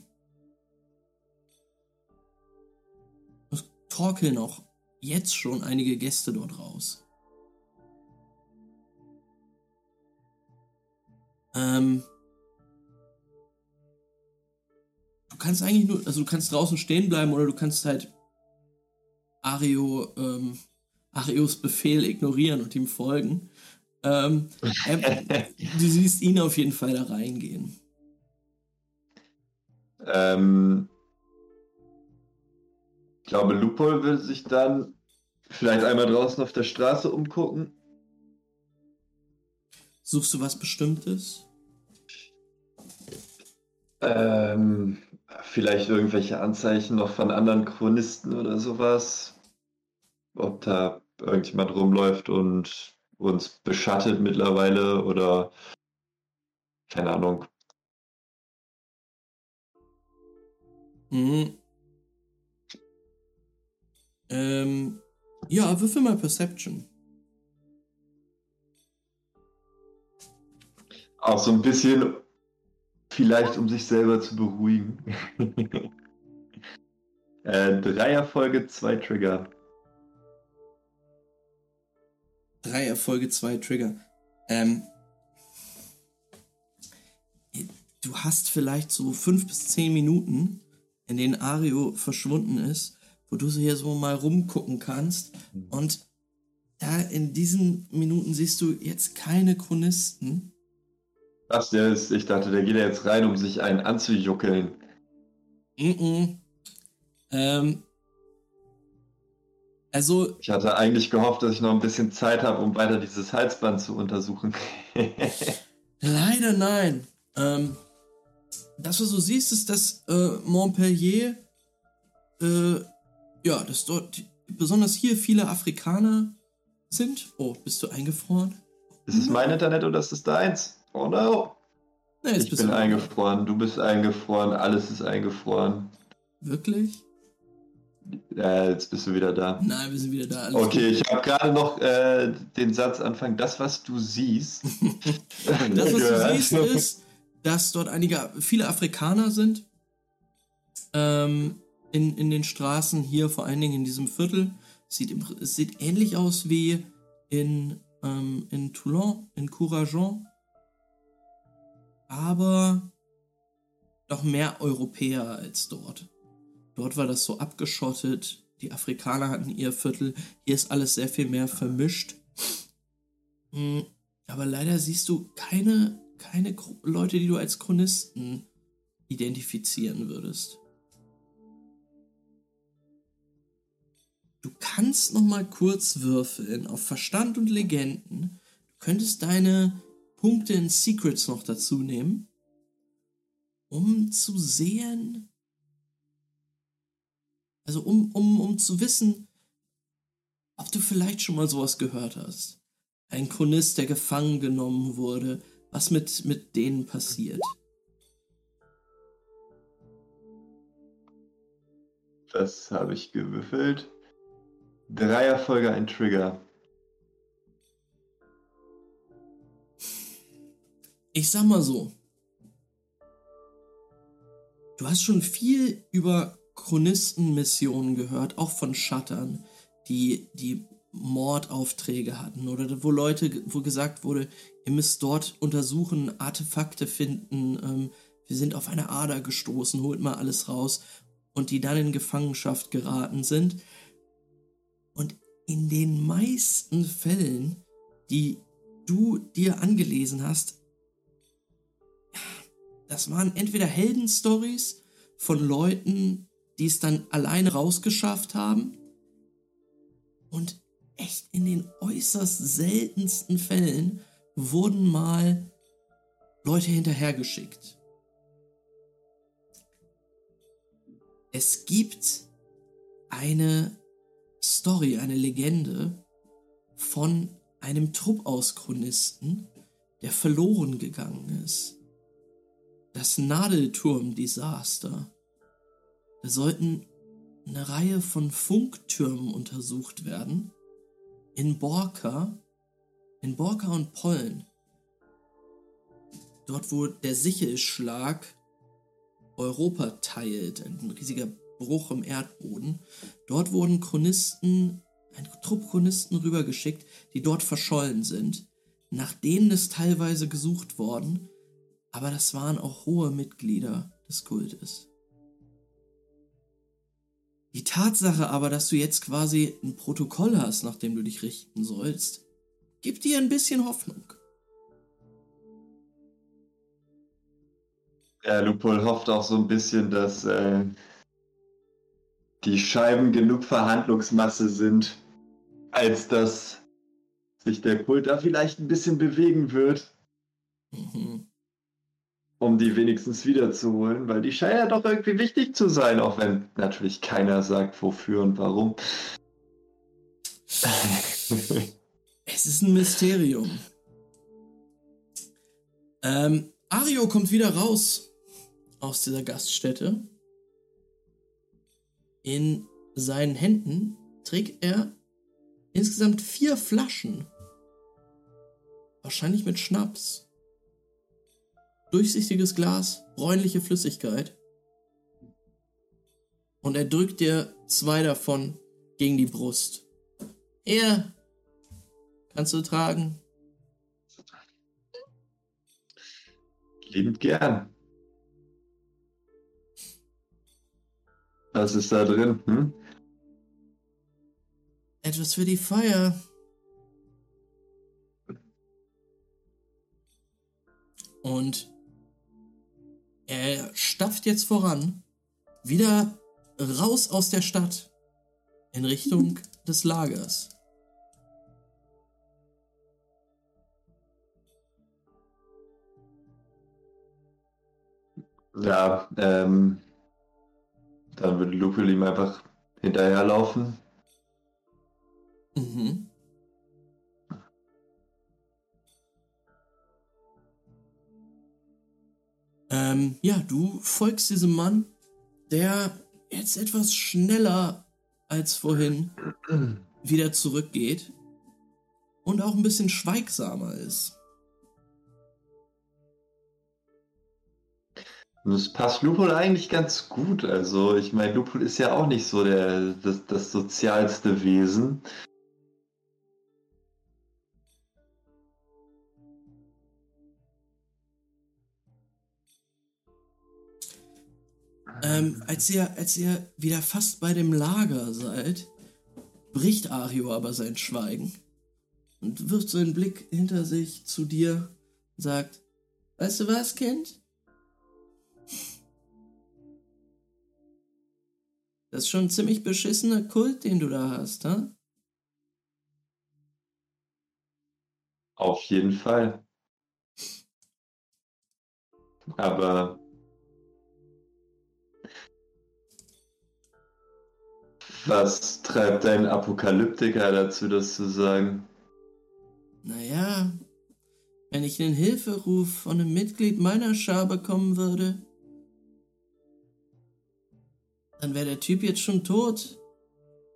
Torkeln auch jetzt schon einige Gäste dort raus. Ähm, du kannst eigentlich nur, also du kannst draußen stehen bleiben oder du kannst halt Ario, ähm, Arios Befehl ignorieren und ihm folgen. Ähm, er, du siehst ihn auf jeden Fall da reingehen. Ähm, ich glaube, Lupol will sich dann vielleicht einmal draußen auf der Straße umgucken. Suchst du was Bestimmtes? Ähm, vielleicht irgendwelche Anzeichen noch von anderen Chronisten oder sowas. Ob da irgendjemand rumläuft und uns beschattet mittlerweile oder keine Ahnung. Mhm. Ähm, ja, würfel mal Perception. Auch so ein bisschen vielleicht, um sich selber zu beruhigen. äh, drei Erfolge, zwei Trigger. Drei Erfolge, zwei Trigger. Ähm, du hast vielleicht so fünf bis zehn Minuten, in denen Ario verschwunden ist, wo du so hier so mal rumgucken kannst. Und da in diesen Minuten siehst du jetzt keine Chronisten. Was der ist, ich dachte, der geht ja jetzt rein, um sich einen anzujuckeln. Mm -mm. Ähm, also, Ich hatte eigentlich gehofft, dass ich noch ein bisschen Zeit habe, um weiter dieses Halsband zu untersuchen. leider nein. Ähm, das, was du siehst, ist, dass äh, Montpellier, äh, ja, dass dort besonders hier viele Afrikaner sind. Oh, bist du eingefroren? ist es mein Internet oder ist es deins? Oh no. Nee, Ich bin eingefroren, du bist eingefroren, alles ist eingefroren. Wirklich? Äh, jetzt bist du wieder da. Nein, wir sind wieder da. Alles Okay, ich habe gerade noch äh, den Satz anfangen, das, was du siehst. Das, was du siehst, ist, dass dort einige, viele Afrikaner sind. Ähm, in, in den Straßen hier, vor allen Dingen in diesem Viertel. Sieht, im, es sieht ähnlich aus wie in, ähm, in Toulon, in Courageon. Aber doch mehr Europäer als dort. Dort war das so abgeschottet. Die Afrikaner hatten ihr Viertel. Hier ist alles sehr viel mehr vermischt. Mm, Aber leider siehst du keine, keine Leute, die du als Chronisten identifizieren würdest. Du kannst noch mal kurz würfeln auf Verstand und Legenden. Du könntest deine Punkte in Secrets noch dazu nehmen, um zu sehen, also um, um, um zu wissen, ob du vielleicht schon mal sowas gehört hast. Ein Chronist, der gefangen genommen wurde, was mit, mit denen passiert. Das habe ich gewürfelt. Drei Erfolge, ein Trigger. Ich sag mal so. Du hast schon viel über Chronistenmissionen gehört, auch von Shuttern, die, die Mordaufträge hatten oder wo Leute, wo gesagt wurde, ihr müsst dort untersuchen, Artefakte finden, ähm, wir sind auf eine Ader gestoßen, holt mal alles raus und die dann in Gefangenschaft geraten sind. In den meisten Fällen, die du dir angelesen hast, das waren entweder Heldenstories von Leuten, die es dann alleine rausgeschafft haben und echt in den äußerst seltensten Fällen wurden mal Leute hinterhergeschickt. Es gibt eine Story, eine Legende von einem Trupp aus Chronisten, der verloren gegangen ist. Das Nadelturm-Desaster. Da sollten eine Reihe von Funktürmen untersucht werden. In Borka, in Borka und Pollen. Dort, wo der Sichelschlag Europa teilt, ein riesiger Bruch im Erdboden. Dort wurden Chronisten, ein Trupp Chronisten rübergeschickt, die dort verschollen sind. Nach denen ist teilweise gesucht worden, aber das waren auch hohe Mitglieder des Kultes. Die Tatsache aber, dass du jetzt quasi ein Protokoll hast, nach dem du dich richten sollst, gibt dir ein bisschen Hoffnung. Ja, Lupol hofft auch so ein bisschen, dass äh, die Scheiben genug Verhandlungsmasse sind, als dass sich der Kult da vielleicht ein bisschen bewegen wird. Mhm um die wenigstens wiederzuholen, weil die scheinen ja doch irgendwie wichtig zu sein, auch wenn natürlich keiner sagt, wofür und warum. es ist ein Mysterium. Ähm, Ario kommt wieder raus aus dieser Gaststätte. In seinen Händen trägt er insgesamt vier Flaschen. Wahrscheinlich mit Schnaps durchsichtiges Glas, bräunliche Flüssigkeit. Und er drückt dir zwei davon gegen die Brust. Er kannst du tragen. Liebend gern. Was ist da drin? Hm? Etwas für die Feier. Und er stapft jetzt voran, wieder raus aus der Stadt in Richtung des Lagers. Ja, ähm, dann würde Lupel ihm einfach hinterherlaufen. Mhm. Ähm, ja, du folgst diesem Mann, der jetzt etwas schneller als vorhin wieder zurückgeht und auch ein bisschen schweigsamer ist. Das passt Lupul eigentlich ganz gut. Also, ich meine, Lupul ist ja auch nicht so der, das, das sozialste Wesen. Ähm, als, ihr, als ihr wieder fast bei dem Lager seid, bricht Ario aber sein Schweigen und wirft so einen Blick hinter sich zu dir und sagt, weißt du was, Kind? Das ist schon ein ziemlich beschissener Kult, den du da hast, ha? Auf jeden Fall. Aber Was treibt ein Apokalyptiker dazu, das zu sagen? Naja, wenn ich einen Hilferuf von einem Mitglied meiner Schar bekommen würde, dann wäre der Typ jetzt schon tot,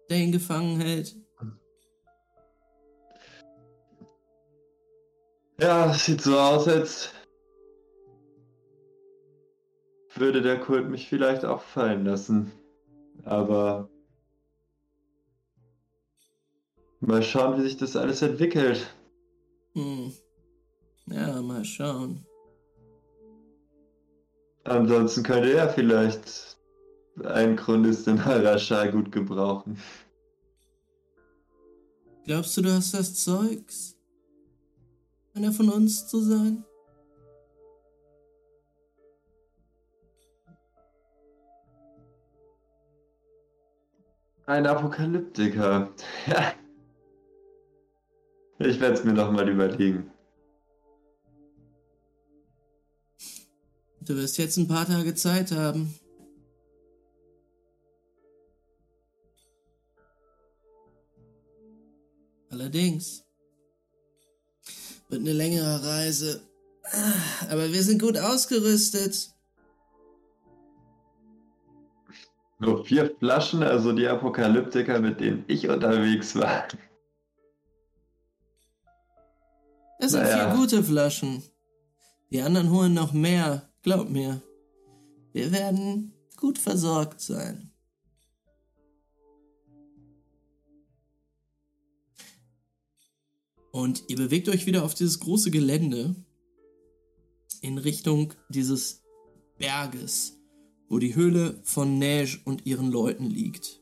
der ihn gefangen hält. Ja, sieht so aus, als würde der Kult mich vielleicht auch fallen lassen. Aber Mal schauen, wie sich das alles entwickelt. Hm. Ja, mal schauen. Ansonsten könnte er vielleicht einen Chronist in Harashar gut gebrauchen. Glaubst du, du hast das Zeugs? einer von uns zu sein? Ein Apokalyptiker. Ja. Ich werde es mir noch mal überlegen. Du wirst jetzt ein paar Tage Zeit haben. Allerdings wird eine längere Reise. Aber wir sind gut ausgerüstet. Nur vier Flaschen, also die Apokalyptiker, mit denen ich unterwegs war. Das sind Naja. vier gute Flaschen. Die anderen holen noch mehr, glaub mir. Wir werden gut versorgt sein. Und ihr bewegt euch wieder auf dieses große Gelände in Richtung dieses Berges, wo die Höhle von Neige und ihren Leuten liegt.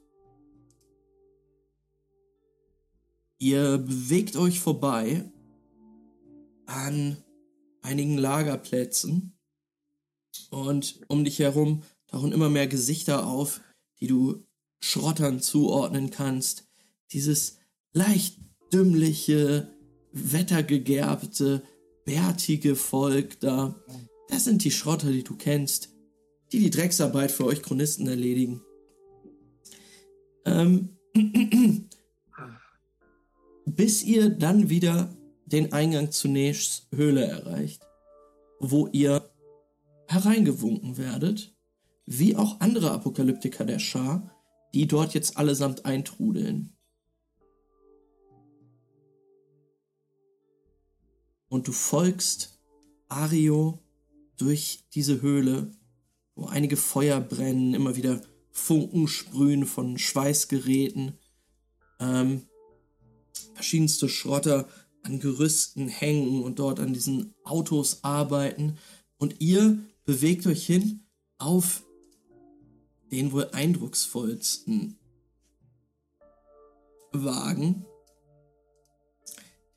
Ihr bewegt euch vorbei an einigen Lagerplätzen und um dich herum tauchen immer mehr Gesichter auf, die du Schrottern zuordnen kannst. Dieses leicht dümmliche, wettergegerbte, bärtige Volk da. Das sind die Schrotter, die du kennst, die die Drecksarbeit für euch Chronisten erledigen. Ähm, bis ihr dann wieder den Eingang zu Neschs Höhle erreicht, wo ihr hereingewunken werdet, wie auch andere Apokalyptiker der Schar, die dort jetzt allesamt eintrudeln. Und du folgst Ario durch diese Höhle, wo einige Feuer brennen, immer wieder Funken sprühen von Schweißgeräten, ähm, verschiedenste Schrotter an Gerüsten hängen und dort an diesen Autos arbeiten. Und ihr bewegt euch hin auf den wohl eindrucksvollsten Wagen,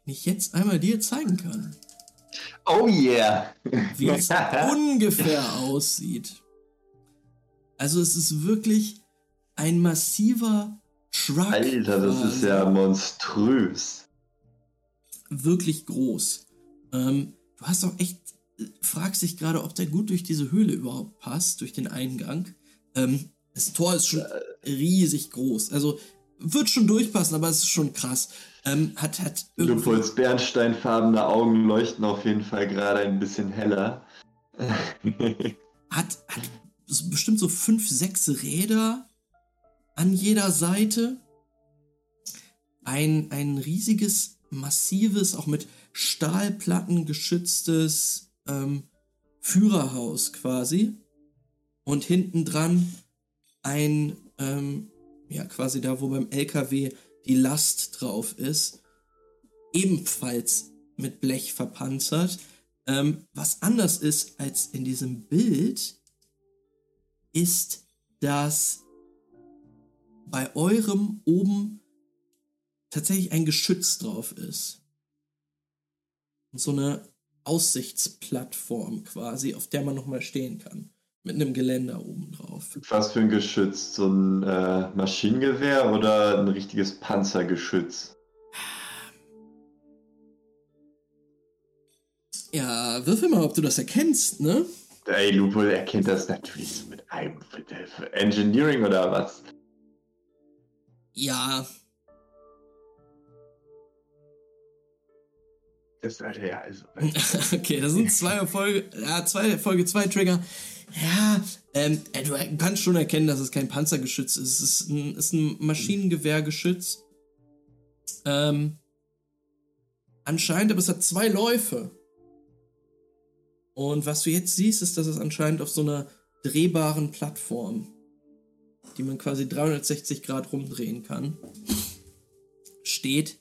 ich jetzt einmal dir zeigen kann, Oh yeah! wie es ungefähr aussieht. Also es ist wirklich ein massiver Truck. Alter, das ist ja monströs. wirklich groß. Ähm, du hast auch echt, äh, fragst dich gerade, ob der gut durch diese Höhle überhaupt passt, durch den Eingang. Ähm, das Tor ist schon riesig groß. Also wird schon durchpassen, aber es ist schon krass. Ähm, hat, hat Lupols bernsteinfarbene Augen leuchten auf jeden Fall gerade ein bisschen heller. hat, hat bestimmt so fünf, sechs Räder an jeder Seite. Ein, ein riesiges, massives, auch mit Stahlplatten geschütztes ähm, Führerhaus quasi. Und hinten dran ein, ähm, ja, quasi da, wo beim LKW die Last drauf ist, ebenfalls mit Blech verpanzert. Ähm, was anders ist als in diesem Bild, ist, dass bei eurem oben tatsächlich ein Geschütz drauf ist. Und so eine Aussichtsplattform quasi, auf der man nochmal stehen kann. Mit einem Geländer oben drauf. Was für ein Geschütz? So ein äh, Maschinengewehr oder ein richtiges Panzergeschütz? Ja, würfel mal, ob du das erkennst, ne? Ey, Lupol erkennt das natürlich so mit einem Engineering oder was? Ja, Das sollte ja also. okay, das sind zwei Folge, ja, zwei, Folge 2 Trigger. Ja, ähm, äh, du kannst schon erkennen, dass es kein Panzergeschütz ist. Es ist ein, ist ein Maschinengewehrgeschütz. Ähm, anscheinend, aber es hat zwei Läufe. Und was du jetzt siehst, ist, dass es anscheinend auf so einer drehbaren Plattform, die man quasi 360 Grad rumdrehen kann, steht.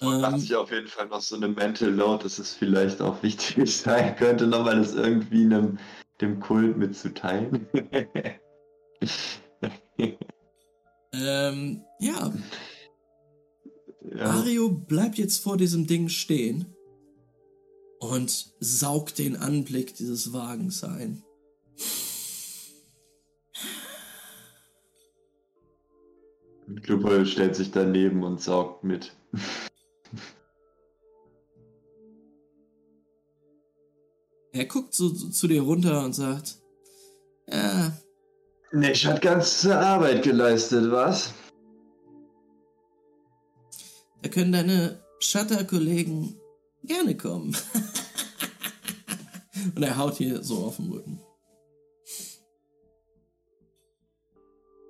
Und macht Ähm, sich auf jeden Fall noch so eine Mental Load, dass es vielleicht auch wichtig sein könnte, nochmal das irgendwie einem, dem Kult mitzuteilen. ähm, ja, ja. Mario bleibt jetzt vor diesem Ding stehen und saugt den Anblick dieses Wagens ein. Lupo stellt sich daneben und saugt mit. Er guckt so, so zu dir runter und sagt, ja, Nesch hat ganze Arbeit geleistet, was? da können deine Shutter-Kollegen gerne kommen. und er haut hier so auf den Rücken.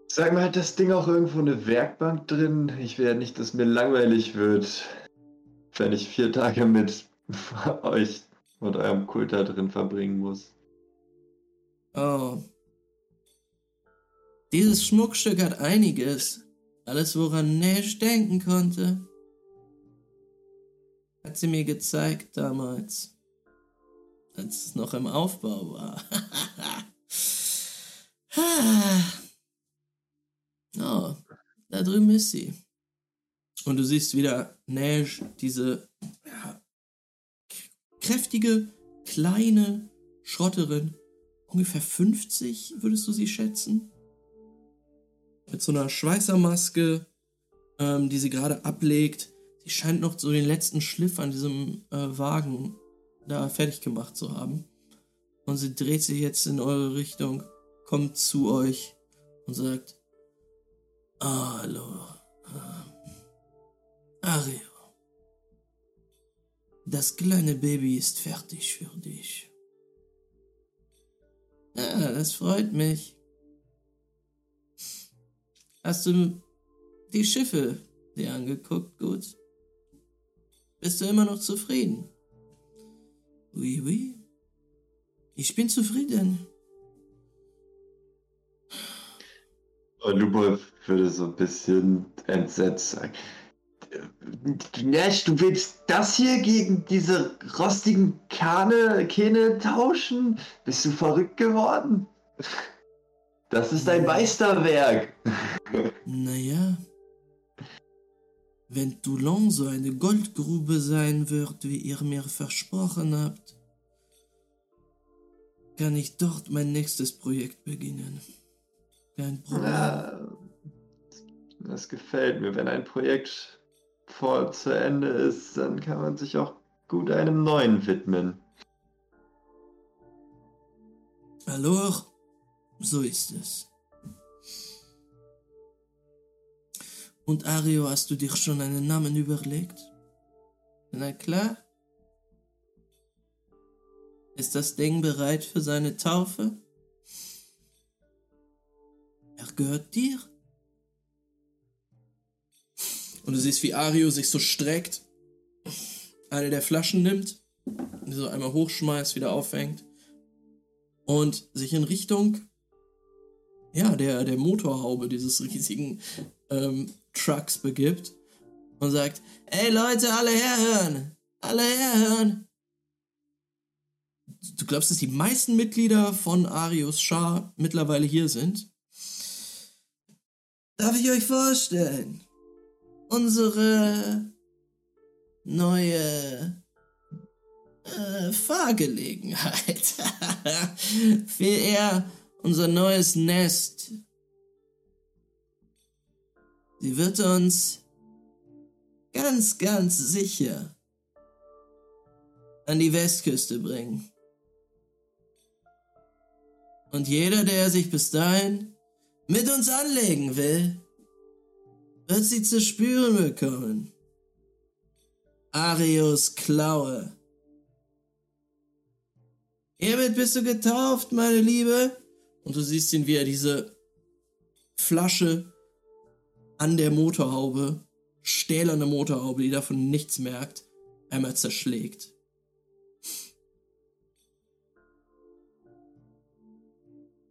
Sag mal, hat das Ding auch irgendwo eine Werkbank drin? Ich will ja nicht, dass mir langweilig wird, wenn ich vier Tage mit euch und eurem Kult da drin verbringen muss. Oh. Dieses Schmuckstück hat einiges. Alles, woran Nash denken konnte. Hat sie mir gezeigt damals. Als es noch im Aufbau war. oh, da drüben ist sie. Und du siehst wieder Nash, diese kräftige, kleine Schrotterin. Ungefähr 50, würdest du sie schätzen? Mit so einer Schweißermaske, ähm, die sie gerade ablegt. Sie scheint noch so den letzten Schliff an diesem äh, Wagen da fertig gemacht zu haben. Und sie dreht sich jetzt in eure Richtung, kommt zu euch und sagt, "Ah, Hallo, äh, Ario. Das kleine Baby ist fertig für dich. Ja, das freut mich. Hast du die Schiffe dir angeguckt, gut? Bist du immer noch zufrieden? Oui, oui. Ich bin zufrieden. Und Lupo würde so ein bisschen entsetzt sagen. Nash, du willst das hier gegen diese rostigen Kahne, Kähne tauschen? Bist du verrückt geworden? Das ist ein Meisterwerk. Naja. Wenn Toulon so eine Goldgrube sein wird, wie ihr mir versprochen habt, kann ich dort mein nächstes Projekt beginnen. Kein Problem. Ja, das gefällt mir. Wenn ein Projekt vor zu Ende ist, dann kann man sich auch gut einem neuen widmen. Alors, so ist es. Und Ario, hast du dir schon einen Namen überlegt? Na klar. Ist das Ding bereit für seine Taufe? Er gehört dir. Und du siehst, wie Ario sich so streckt, eine der Flaschen nimmt, so einmal hochschmeißt, wieder aufhängt und sich in Richtung ja, der, der Motorhaube dieses riesigen ähm, Trucks begibt und sagt, ey Leute, alle herhören, alle herhören. Du glaubst, dass die meisten Mitglieder von Arius Schar mittlerweile hier sind? Darf ich euch vorstellen? Unsere neue äh, Fahrgelegenheit. Viel eher unser neues Nest. Sie wird uns ganz, ganz sicher an die Westküste bringen. Und jeder, der sich bis dahin mit uns anlegen will, wird sie zu spüren bekommen. Arius Klaue. Hiermit bist du getauft, meine Liebe. Und du siehst ihn, wie er diese Flasche an der Motorhaube, stählerne Motorhaube, die davon nichts merkt, einmal zerschlägt.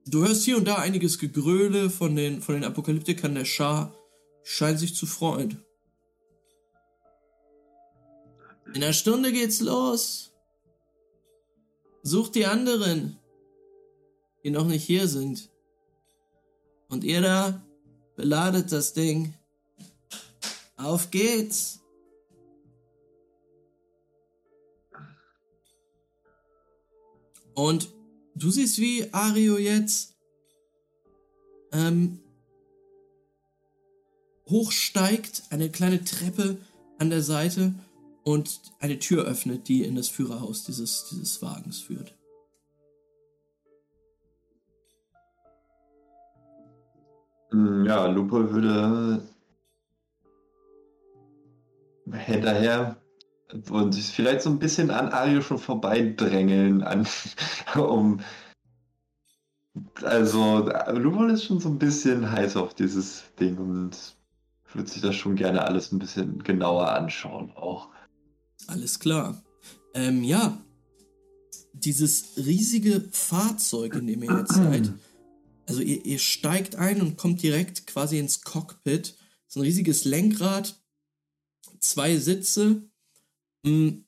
Du hörst hier und da einiges Gegröle von den, von den Apokalyptikern der Schar, scheinen sich zu freuen. In einer Stunde geht's los. Sucht die anderen, die noch nicht hier sind. Und ihr da, beladet das Ding. Auf geht's. Und du siehst, wie Ario jetzt ähm, hochsteigt, eine kleine Treppe an der Seite und eine Tür öffnet, die in das Führerhaus dieses, dieses Wagens führt. Hm, Ja, Lupo würde hinterher und sich vielleicht so ein bisschen an Ario schon vorbeidrängeln, an, um. Also, Lupo ist schon so ein bisschen heiß auf dieses Ding und würde sich das schon gerne alles ein bisschen genauer anschauen, auch. Alles klar. Ähm, ja. Dieses riesige Fahrzeug, in dem ihr jetzt seid. Also ihr, ihr steigt ein und kommt direkt quasi ins Cockpit. Ist ein riesiges Lenkrad, zwei Sitze. Hm.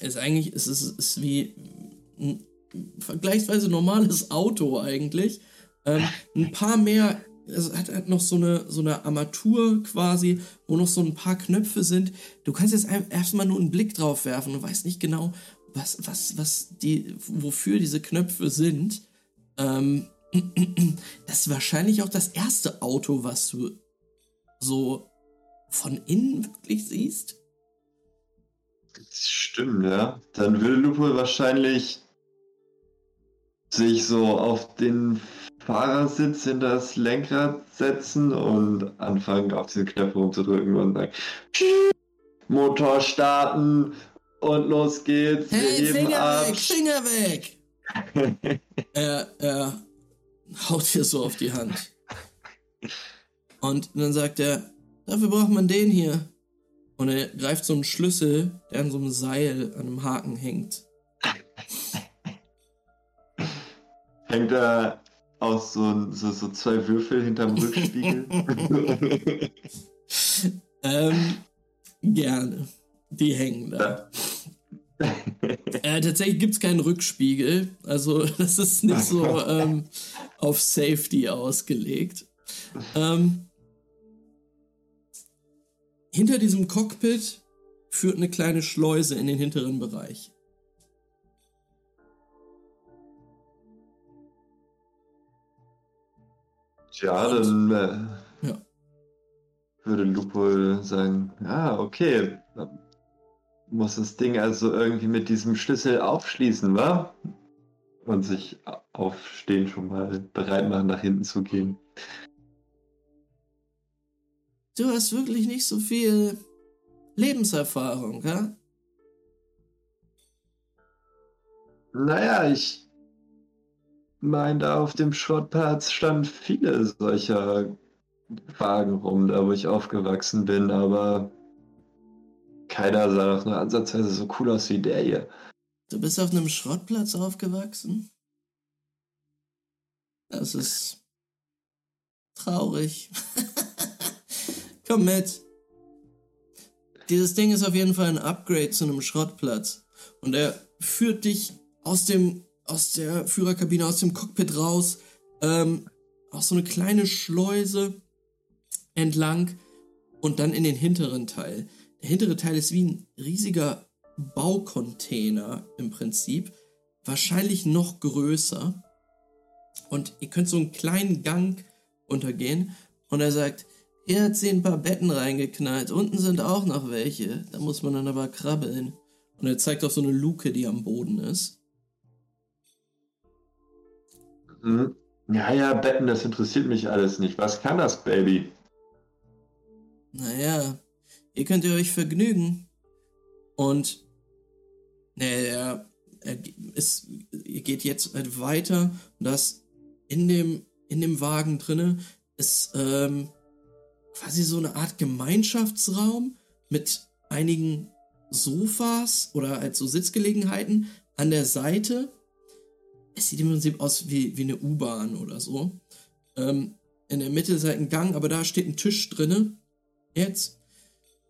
Ist eigentlich, es ist, ist wie ein vergleichsweise normales Auto eigentlich. Ähm, ein paar mehr, es hat, hat noch so eine, so eine Armatur quasi, wo noch so ein paar Knöpfe sind. Du kannst jetzt erstmal nur einen Blick drauf werfen und weißt nicht genau, was, was, was die, wofür diese Knöpfe sind. Ähm, das ist wahrscheinlich auch das erste Auto, was du so von innen wirklich siehst. Das stimmt, ja. Dann würde Lupo wahrscheinlich sich so auf den Fahrersitz in das Lenkrad setzen und anfangen, auf diese Knöpfe rumzudrücken und sagen: Motor starten und los geht's. Hey, Finger ab. weg, Finger weg! er, er haut dir so auf die Hand. Und dann sagt er, dafür braucht man den hier. Und er greift so einen Schlüssel, der an so einem Seil, an einem Haken hängt. Hängt da aus so, so, so zwei Würfel hinterm Rückspiegel. Ähm, gerne. Die hängen da. Äh, tatsächlich gibt es keinen Rückspiegel. Also, das ist nicht so ähm, auf Safety ausgelegt. Ähm, hinter diesem Cockpit führt eine kleine Schleuse in den hinteren Bereich. Tja, dann äh, Ja. würde Lupo sagen, ja, okay, dann muss das Ding also irgendwie mit diesem Schlüssel aufschließen, wa? Und sich aufstehen schon mal bereit machen, nach hinten zu gehen. Du hast wirklich nicht so viel Lebenserfahrung, ja? Naja, ich meine, da auf dem Schrottplatz standen viele solcher Wagen rum, da wo ich aufgewachsen bin, aber keiner sah doch nur ansatzweise so cool aus wie der hier. Du bist auf einem Schrottplatz aufgewachsen? Das ist traurig. Komm mit. Dieses Ding ist auf jeden Fall ein Upgrade zu einem Schrottplatz. Und er führt dich aus dem, aus der Führerkabine, aus dem Cockpit raus, ähm, auf so eine kleine Schleuse entlang und dann in den hinteren Teil. Der hintere Teil ist wie ein riesiger Baucontainer im Prinzip, wahrscheinlich noch größer. Und ihr könnt so einen kleinen Gang untergehen und er sagt, hier hat sie ein paar Betten reingeknallt, unten sind auch noch welche, da muss man dann aber krabbeln. Und er zeigt auf so eine Luke, die am Boden ist. Hm. Ja, ja, Betten, das interessiert mich alles nicht. Was kann das, Baby? Naja, ihr könnt ihr euch vergnügen. Und naja, ist, ihr geht jetzt halt weiter und das in dem, in dem Wagen drinne ist ähm, quasi so eine Art Gemeinschaftsraum mit einigen Sofas oder halt Sitzgelegenheiten an der Seite. Es sieht im Prinzip aus wie, wie eine U-Bahn oder so. Ähm, in der Mitte ist halt ein Gang, aber da steht ein Tisch drinne. Jetzt.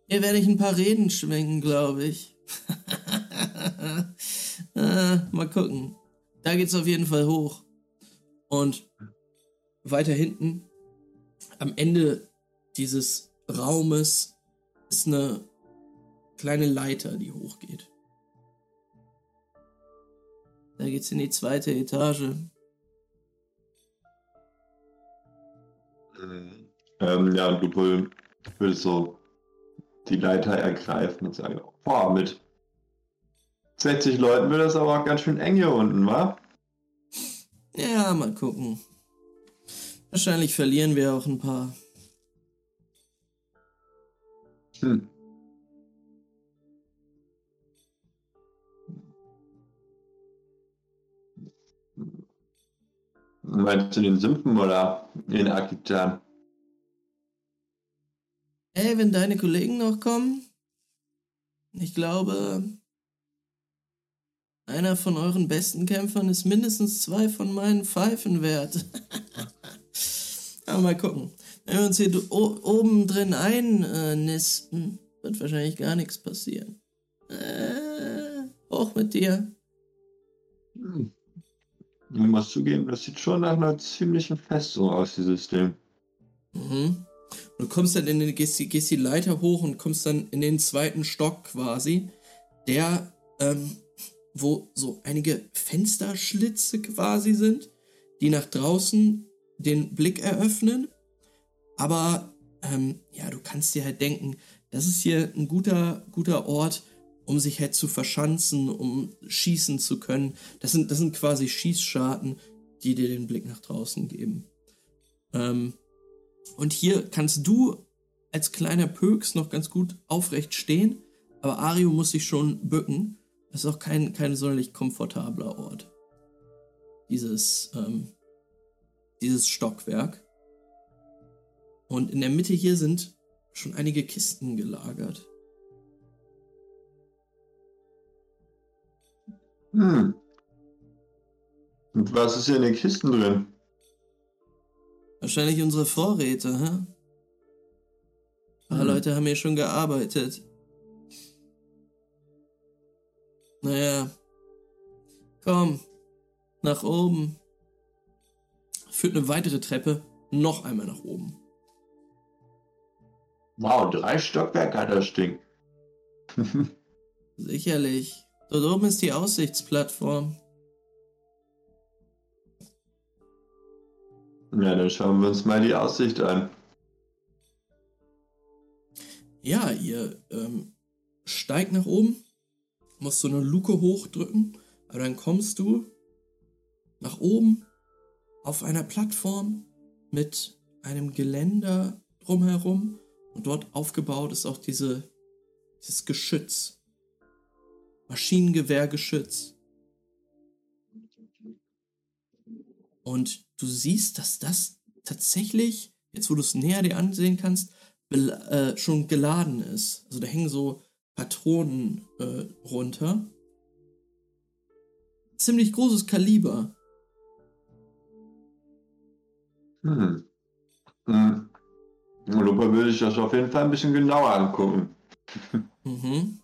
Hier werde ich ein paar Reden schwenken, glaube ich. ah, mal gucken. Da geht's auf jeden Fall hoch. Und weiter hinten, am Ende dieses Raumes, ist eine kleine Leiter, die hochgeht. Da geht's in die zweite Etage. Ähm, ja, und Lupo will so die Leiter ergreifen und sagen, boah, mit 60 Leuten wird das aber auch ganz schön eng hier unten, wa? Ja, mal gucken. Wahrscheinlich verlieren wir auch ein paar. Hm. Meinst du den Sümpfen oder den Akitan? Ey, wenn deine Kollegen noch kommen, ich glaube, einer von euren besten Kämpfern ist mindestens zwei von meinen Pfeifen wert. Aber mal gucken. Wenn wir uns hier oben drin einnisten, wird wahrscheinlich gar nichts passieren. Äh, hoch mit dir. Hm. Ich muss zugeben, das sieht schon nach einer ziemlichen Festung aus, dieses Ding. Mhm. Du kommst dann in den, gehst, gehst die Leiter hoch und kommst dann in den zweiten Stock quasi, der, ähm, wo so einige Fensterschlitze quasi sind, die nach draußen den Blick eröffnen. Aber, ähm, ja, du kannst dir halt denken, das ist hier ein guter, guter Ort, um sich halt zu verschanzen, um schießen zu können. Das sind, das sind quasi Schießscharten, die dir den Blick nach draußen geben. Ähm, und hier kannst du als kleiner Pöks noch ganz gut aufrecht stehen, aber Ario muss sich schon bücken. Das ist auch kein, kein sonderlich komfortabler Ort. Dieses, ähm, dieses Stockwerk. Und in der Mitte hier sind schon einige Kisten gelagert. Hm. Und was ist hier in den Kisten drin? Wahrscheinlich unsere Vorräte, hä? Ein paar Hm. Leute haben hier schon gearbeitet. Naja. Komm. Nach oben. Führt eine weitere Treppe noch einmal nach oben. Wow, drei Stockwerke hat das Ding. Sicherlich. Dort oben ist die Aussichtsplattform. ja, dann schauen wir uns mal die Aussicht an. Ja, ihr ähm, steigt nach oben, musst so eine Luke hochdrücken, aber dann kommst du nach oben auf einer Plattform mit einem Geländer drumherum und dort aufgebaut ist auch diese, dieses Geschütz. Maschinengewehrgeschütz. Und du siehst, dass das tatsächlich, jetzt wo du es näher dir ansehen kannst, äh, schon geladen ist. Also da hängen so Patronen äh, runter. Ziemlich großes Kaliber. Hm. Hm. Lupa würde ich das auf jeden Fall ein bisschen genauer angucken. Mhm.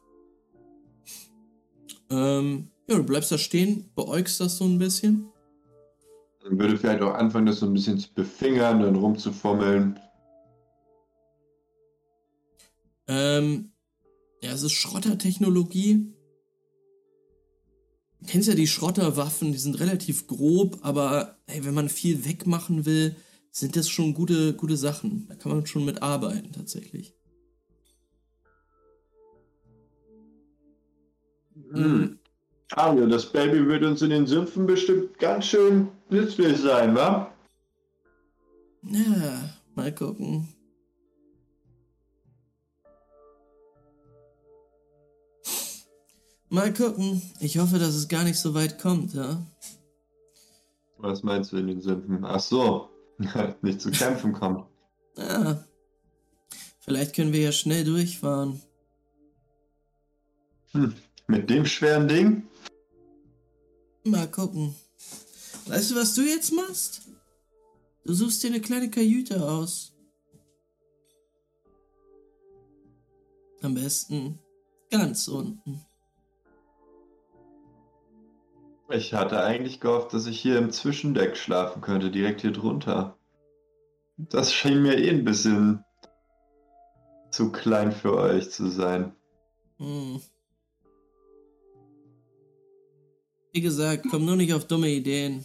Ähm, ja, du bleibst da stehen, beäugst das so ein bisschen. Dann würde vielleicht auch anfangen, das so ein bisschen zu befingern, dann rumzufummeln. Ähm, ja, es ist Schrottertechnologie. Du kennst ja die Schrotterwaffen, die sind relativ grob, aber ey, wenn man viel wegmachen will, sind das schon gute, gute Sachen. Da kann man schon mit arbeiten, tatsächlich. Hm. Ario, das Baby wird uns in den Sümpfen bestimmt ganz schön nützlich sein, wa? Ja, mal gucken. Mal gucken. Ich hoffe, dass es gar nicht so weit kommt, ja? Was meinst du in den Sümpfen? Ach so, nicht zu kämpfen kommt. Ja. Vielleicht können wir ja schnell durchfahren. Hm. Mit dem schweren Ding? Mal gucken. Weißt du, was du jetzt machst? Du suchst dir eine kleine Kajüte aus. Am besten ganz unten. Ich hatte eigentlich gehofft, dass ich hier im Zwischendeck schlafen könnte, direkt hier drunter. Das schien mir eh ein bisschen zu klein für euch zu sein. Hm. Wie gesagt, komm nur nicht auf dumme Ideen.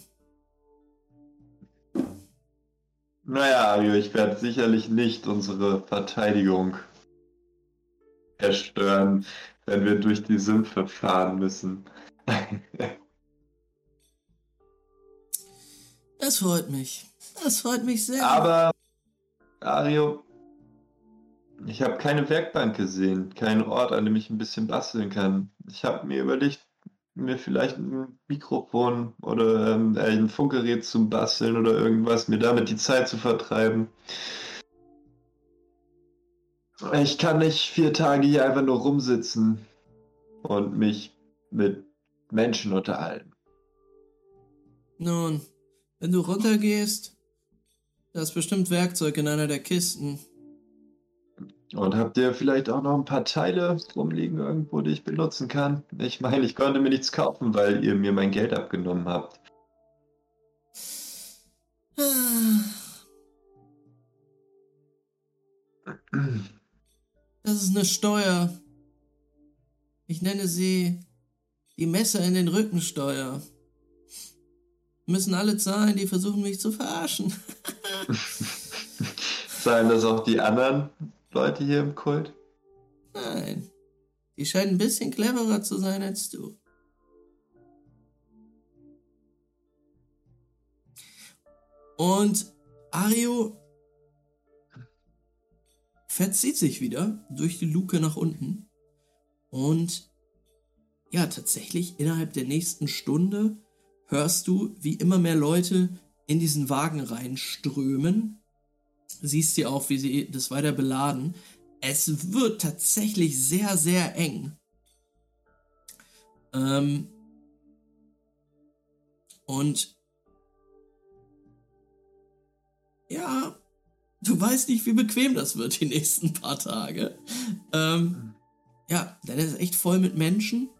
Naja, Ario, ich werde sicherlich nicht unsere Verteidigung zerstören, wenn wir durch die Sümpfe fahren müssen. Das freut mich. Das freut mich sehr. Aber, Ario, ich habe keine Werkbank gesehen, keinen Ort, an dem ich ein bisschen basteln kann. Ich habe mir überlegt, mir vielleicht ein Mikrofon oder ähm, ein Funkgerät zu basteln oder irgendwas, mir damit die Zeit zu vertreiben. Ich kann nicht vier Tage hier einfach nur rumsitzen und mich mit Menschen unterhalten. Nun, wenn du runtergehst, da ist bestimmt Werkzeug in einer der Kisten. Und habt ihr vielleicht auch noch ein paar Teile rumliegen irgendwo, die ich benutzen kann? Ich meine, ich konnte mir nichts kaufen, weil ihr mir mein Geld abgenommen habt. Das ist eine Steuer. Ich nenne sie die Messer in den Rückensteuer. Müssen alle zahlen, die versuchen mich zu verarschen. Seien das auch die anderen Leute hier im Kult? Nein. Die scheinen ein bisschen cleverer zu sein als du. Und Ario verzieht sich wieder durch die Luke nach unten. Und ja, tatsächlich innerhalb der nächsten Stunde hörst du, wie immer mehr Leute in diesen Wagen reinströmen. Siehst sie auch, wie sie das weiter beladen. Es wird tatsächlich sehr, sehr eng. Ähm und ja, du weißt nicht, wie bequem das wird die nächsten paar Tage. Ähm, ja, es ist echt voll mit Menschen.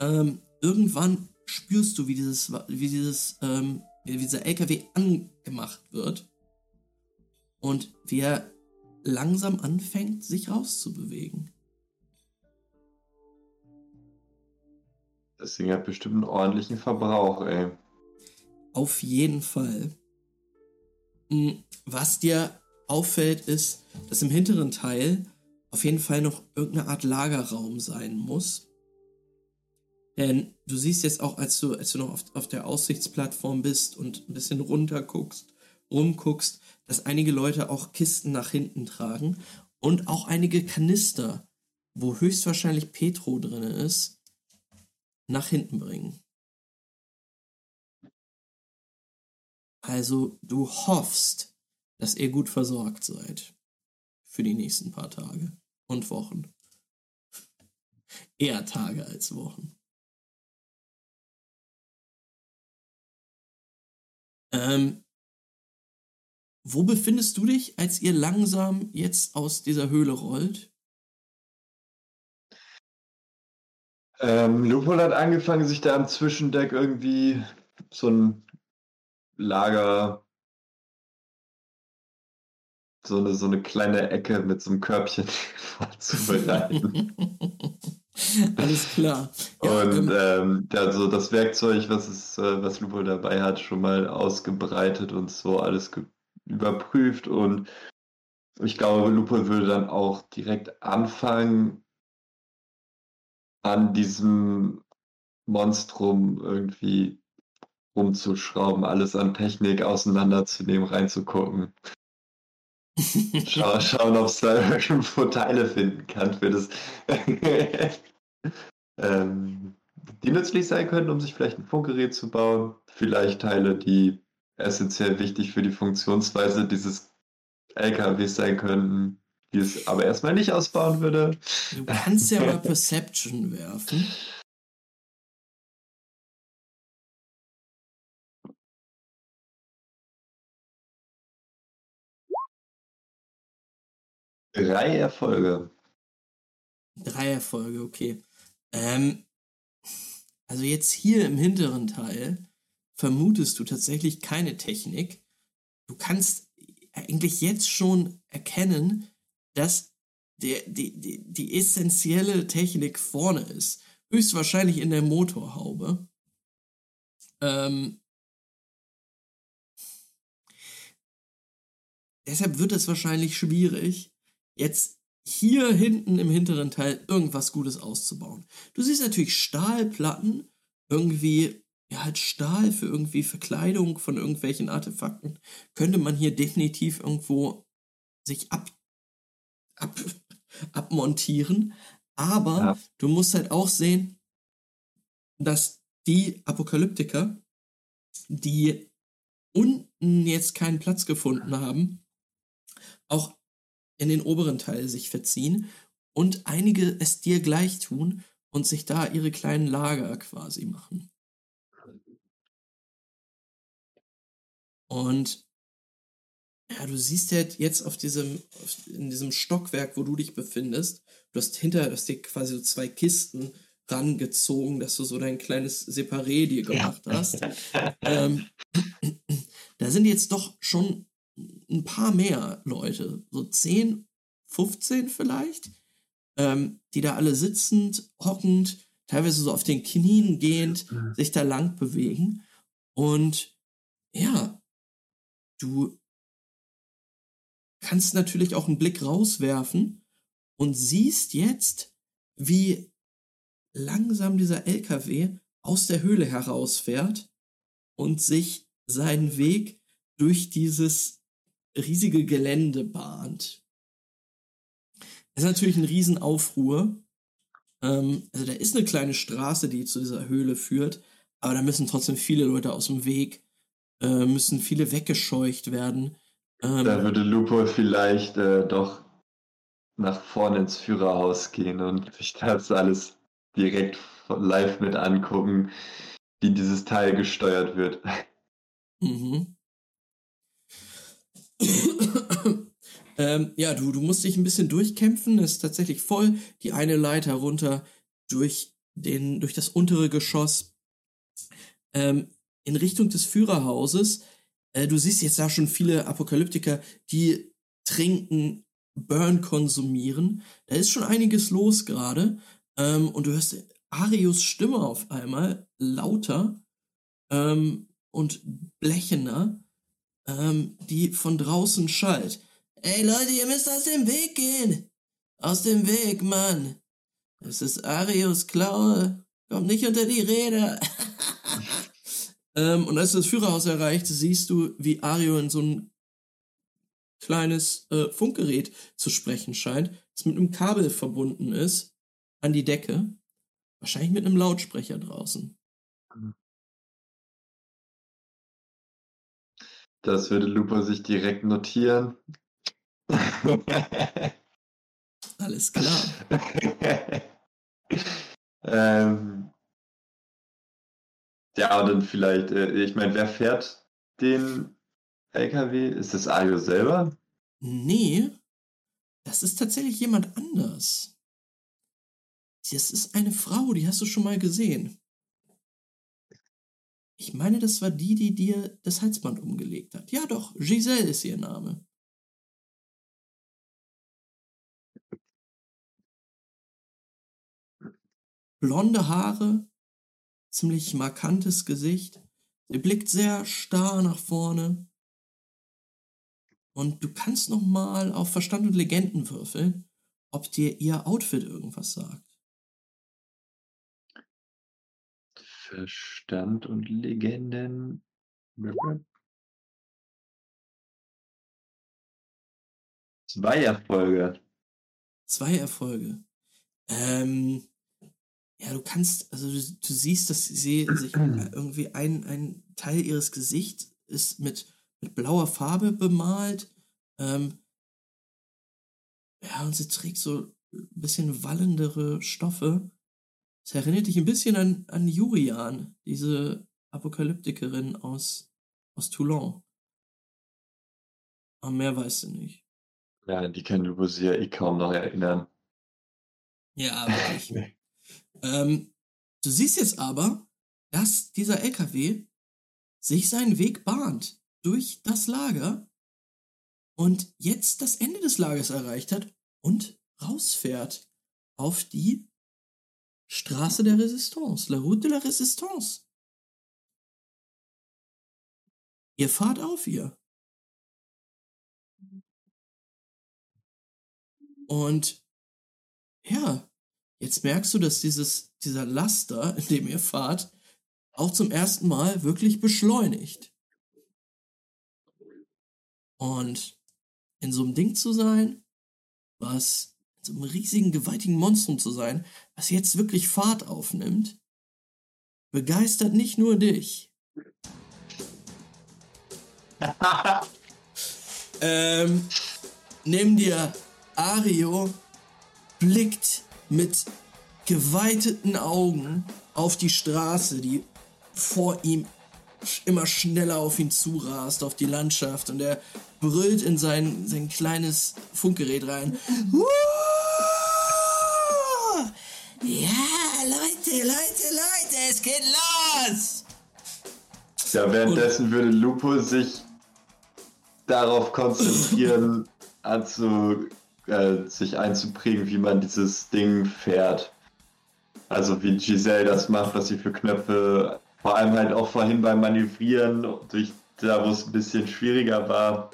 Ähm, irgendwann spürst du, wie dieses, wie dieses, ähm, wie dieser LKW angemacht wird und wie er langsam anfängt, sich rauszubewegen. Das Ding hat bestimmt einen ordentlichen Verbrauch, ey. Auf jeden Fall. Hm, was dir auffällt, ist, dass im hinteren Teil auf jeden Fall noch irgendeine Art Lagerraum sein muss. Denn du siehst jetzt auch, als du, als du noch auf, auf der Aussichtsplattform bist und ein bisschen runter guckst, rumguckst, dass einige Leute auch Kisten nach hinten tragen und auch einige Kanister, wo höchstwahrscheinlich Petro drin ist, nach hinten bringen. Also du hoffst, dass ihr gut versorgt seid für die nächsten paar Tage und Wochen. Eher Tage als Wochen. Ähm, wo befindest du dich, als ihr langsam jetzt aus dieser Höhle rollt? Ähm, Lupol hat angefangen, sich da am Zwischendeck irgendwie so ein Lager, so eine, so eine kleine Ecke mit so einem Körbchen vorzubereiten. Alles klar. Ja, und ähm, ja, so das Werkzeug, was, es, äh, was Lupo dabei hat, schon mal ausgebreitet und so alles überprüft. Und ich glaube, Lupo würde dann auch direkt anfangen, an diesem Monstrum irgendwie rumzuschrauben, alles an Technik auseinanderzunehmen, reinzugucken. Schau, schauen, ob es da irgendwo Teile finden kann für das. ähm, die nützlich sein können, um sich vielleicht ein Funkgerät zu bauen. Vielleicht Teile, die essentiell wichtig für die Funktionsweise dieses LKWs sein könnten, die es aber erstmal nicht ausbauen würde. Du kannst ja mal Perception werfen. Drei Erfolge. Drei Erfolge, okay. Ähm, also jetzt hier im hinteren Teil vermutest du tatsächlich keine Technik. Du kannst eigentlich jetzt schon erkennen, dass der, die, die, die essentielle Technik vorne ist. Höchstwahrscheinlich in der Motorhaube. Ähm, deshalb wird es wahrscheinlich schwierig, jetzt hier hinten im hinteren Teil irgendwas Gutes auszubauen. Du siehst natürlich Stahlplatten, irgendwie, ja, halt Stahl für irgendwie Verkleidung von irgendwelchen Artefakten. Könnte man hier definitiv irgendwo sich ab, ab, abmontieren. Aber Ja. du musst halt auch sehen, dass die Apokalyptiker, die unten jetzt keinen Platz gefunden haben, auch in den oberen Teil sich verziehen und einige es dir gleich tun und sich da ihre kleinen Lager quasi machen. Und ja, du siehst halt jetzt auf diesem, auf, in diesem Stockwerk, wo du dich befindest, du hast hinter, du hast dir quasi so zwei Kisten rangezogen, dass du so dein kleines Separé dir gemacht hast. ähm, da sind jetzt doch schon ein paar mehr Leute, so 10, 15 vielleicht, ähm, die da alle sitzend, hockend, teilweise so auf den Knien gehend, sich da lang bewegen. Und ja, du kannst natürlich auch einen Blick rauswerfen und siehst jetzt, wie langsam dieser LKW aus der Höhle herausfährt und sich seinen Weg durch dieses riesige Gelände bahnt. Es ist natürlich ein Riesenaufruhr. Ähm, also da ist eine kleine Straße, die zu dieser Höhle führt, aber da müssen trotzdem viele Leute aus dem Weg, äh, müssen viele weggescheucht werden. Ähm, Da würde Lupo vielleicht äh, doch nach vorne ins Führerhaus gehen und sich das alles direkt live mit angucken, wie dieses Teil gesteuert wird. Mhm. ähm, ja, du, du musst dich ein bisschen durchkämpfen. Es ist tatsächlich voll. Die eine Leiter runter durch, den, durch das untere Geschoss ähm, in Richtung des Führerhauses. Äh, du siehst jetzt da schon viele Apokalyptiker, die trinken, Burn konsumieren. Da ist schon einiges los gerade. Ähm, und du hörst Arius Stimme auf einmal lauter ähm, und blechener, ähm, die von draußen schallt. Ey Leute, ihr müsst aus dem Weg gehen. Aus dem Weg, Mann. Es ist Arius Klaue. Kommt nicht unter die Räder. ähm, und als du das Führerhaus erreicht, siehst du, wie Ario in so ein kleines äh, Funkgerät zu sprechen scheint, das mit einem Kabel verbunden ist an die Decke. Wahrscheinlich mit einem Lautsprecher draußen. Das würde Lupo sich direkt notieren. Alles klar. ähm, ja, und dann vielleicht, äh, ich meine, wer fährt den LKW? Ist das Ayo selber? Nee, das ist tatsächlich jemand anders. Das ist eine Frau, die hast du schon mal gesehen. Ich meine, das war die, die dir das Halsband umgelegt hat. Ja, doch, Giselle ist ihr Name. Blonde Haare, ziemlich markantes Gesicht. Sie blickt sehr starr nach vorne. Und du kannst noch mal auf Verstand und Legenden würfeln, ob dir ihr Outfit irgendwas sagt. Verstand und Legenden. Zwei Erfolge. Zwei Erfolge. Ähm, ja, du kannst, also du, du siehst, dass sie sich äh, irgendwie ein, ein Teil ihres Gesichts ist mit, mit blauer Farbe bemalt. Ähm, ja, und sie trägt so ein bisschen wallendere Stoffe. Es erinnert dich ein bisschen an, an Jurian, diese Apokalyptikerin aus, aus Toulon. Aber mehr weißt du nicht. Ja, die kann Lupo sich ja eh kaum noch erinnern. Ja, wirklich. Ähm, du siehst jetzt aber, dass dieser LKW sich seinen Weg bahnt durch das Lager und jetzt das Ende des Lagers erreicht hat und rausfährt auf die Straße der Resistance, La Route de la Resistance. ihr fahrt auf ihr. Und ja, jetzt merkst du, dass dieses, dieser Laster, in dem ihr fahrt, auch zum ersten Mal wirklich beschleunigt. Und in so einem Ding zu sein, was in so einem riesigen, gewaltigen Monstrum zu sein, was jetzt wirklich Fahrt aufnimmt, begeistert nicht nur dich. ähm, nimm dir Ario, blickt mit geweiteten Augen auf die Straße, die vor ihm immer schneller auf ihn zurast, auf die Landschaft und er brüllt in sein, sein kleines Funkgerät rein. Ja, Leute, Leute, Leute, es geht los! Ja, währenddessen und, würde Lupo sich darauf konzentrieren, anzu, äh, sich einzuprägen, wie man dieses Ding fährt. Also wie Giselle das macht, was sie für Knöpfe, vor allem halt auch vorhin beim Manövrieren, durch da wo es ein bisschen schwieriger war,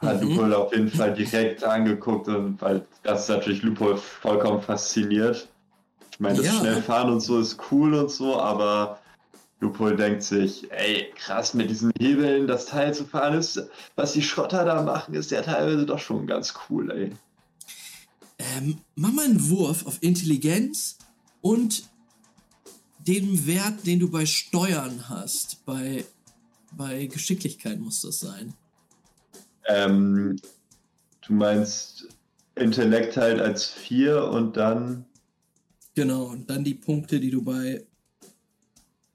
hat mhm. Lupo auf jeden Fall direkt angeguckt und weil das natürlich Lupo vollkommen fasziniert. Ich meine, das ja. Schnellfahren und so ist cool und so, aber Lupol denkt sich, ey, krass, mit diesen Hebeln das Teil zu fahren ist, was die Schrotter da machen, ist ja teilweise doch schon ganz cool, ey. Ähm, mach mal einen Wurf auf Intelligenz und den Wert, den du bei Steuern hast. Bei, bei Geschicklichkeit muss das sein. Ähm, du meinst Intellekt halt als 4 und dann. Genau, und dann die Punkte, die du bei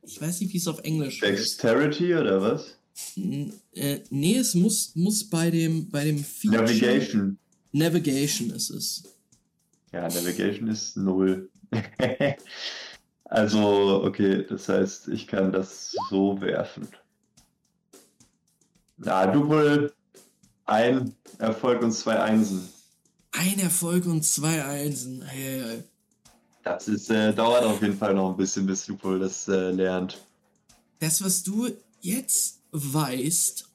ich weiß nicht, wie es auf Englisch Dexterity heißt. oder was? N äh, nee, es muss, muss bei dem, bei dem Feature Navigation. Navigation ist es. Ja, Navigation ist null. also, okay, das heißt, ich kann das so werfen. Na, du wohl ein Erfolg und zwei Einsen. Ein Erfolg und zwei Einsen. Hey, hey. Das ist, äh, dauert auf jeden Fall noch ein bisschen, bis Lupol das äh, lernt. Das, was du jetzt weißt,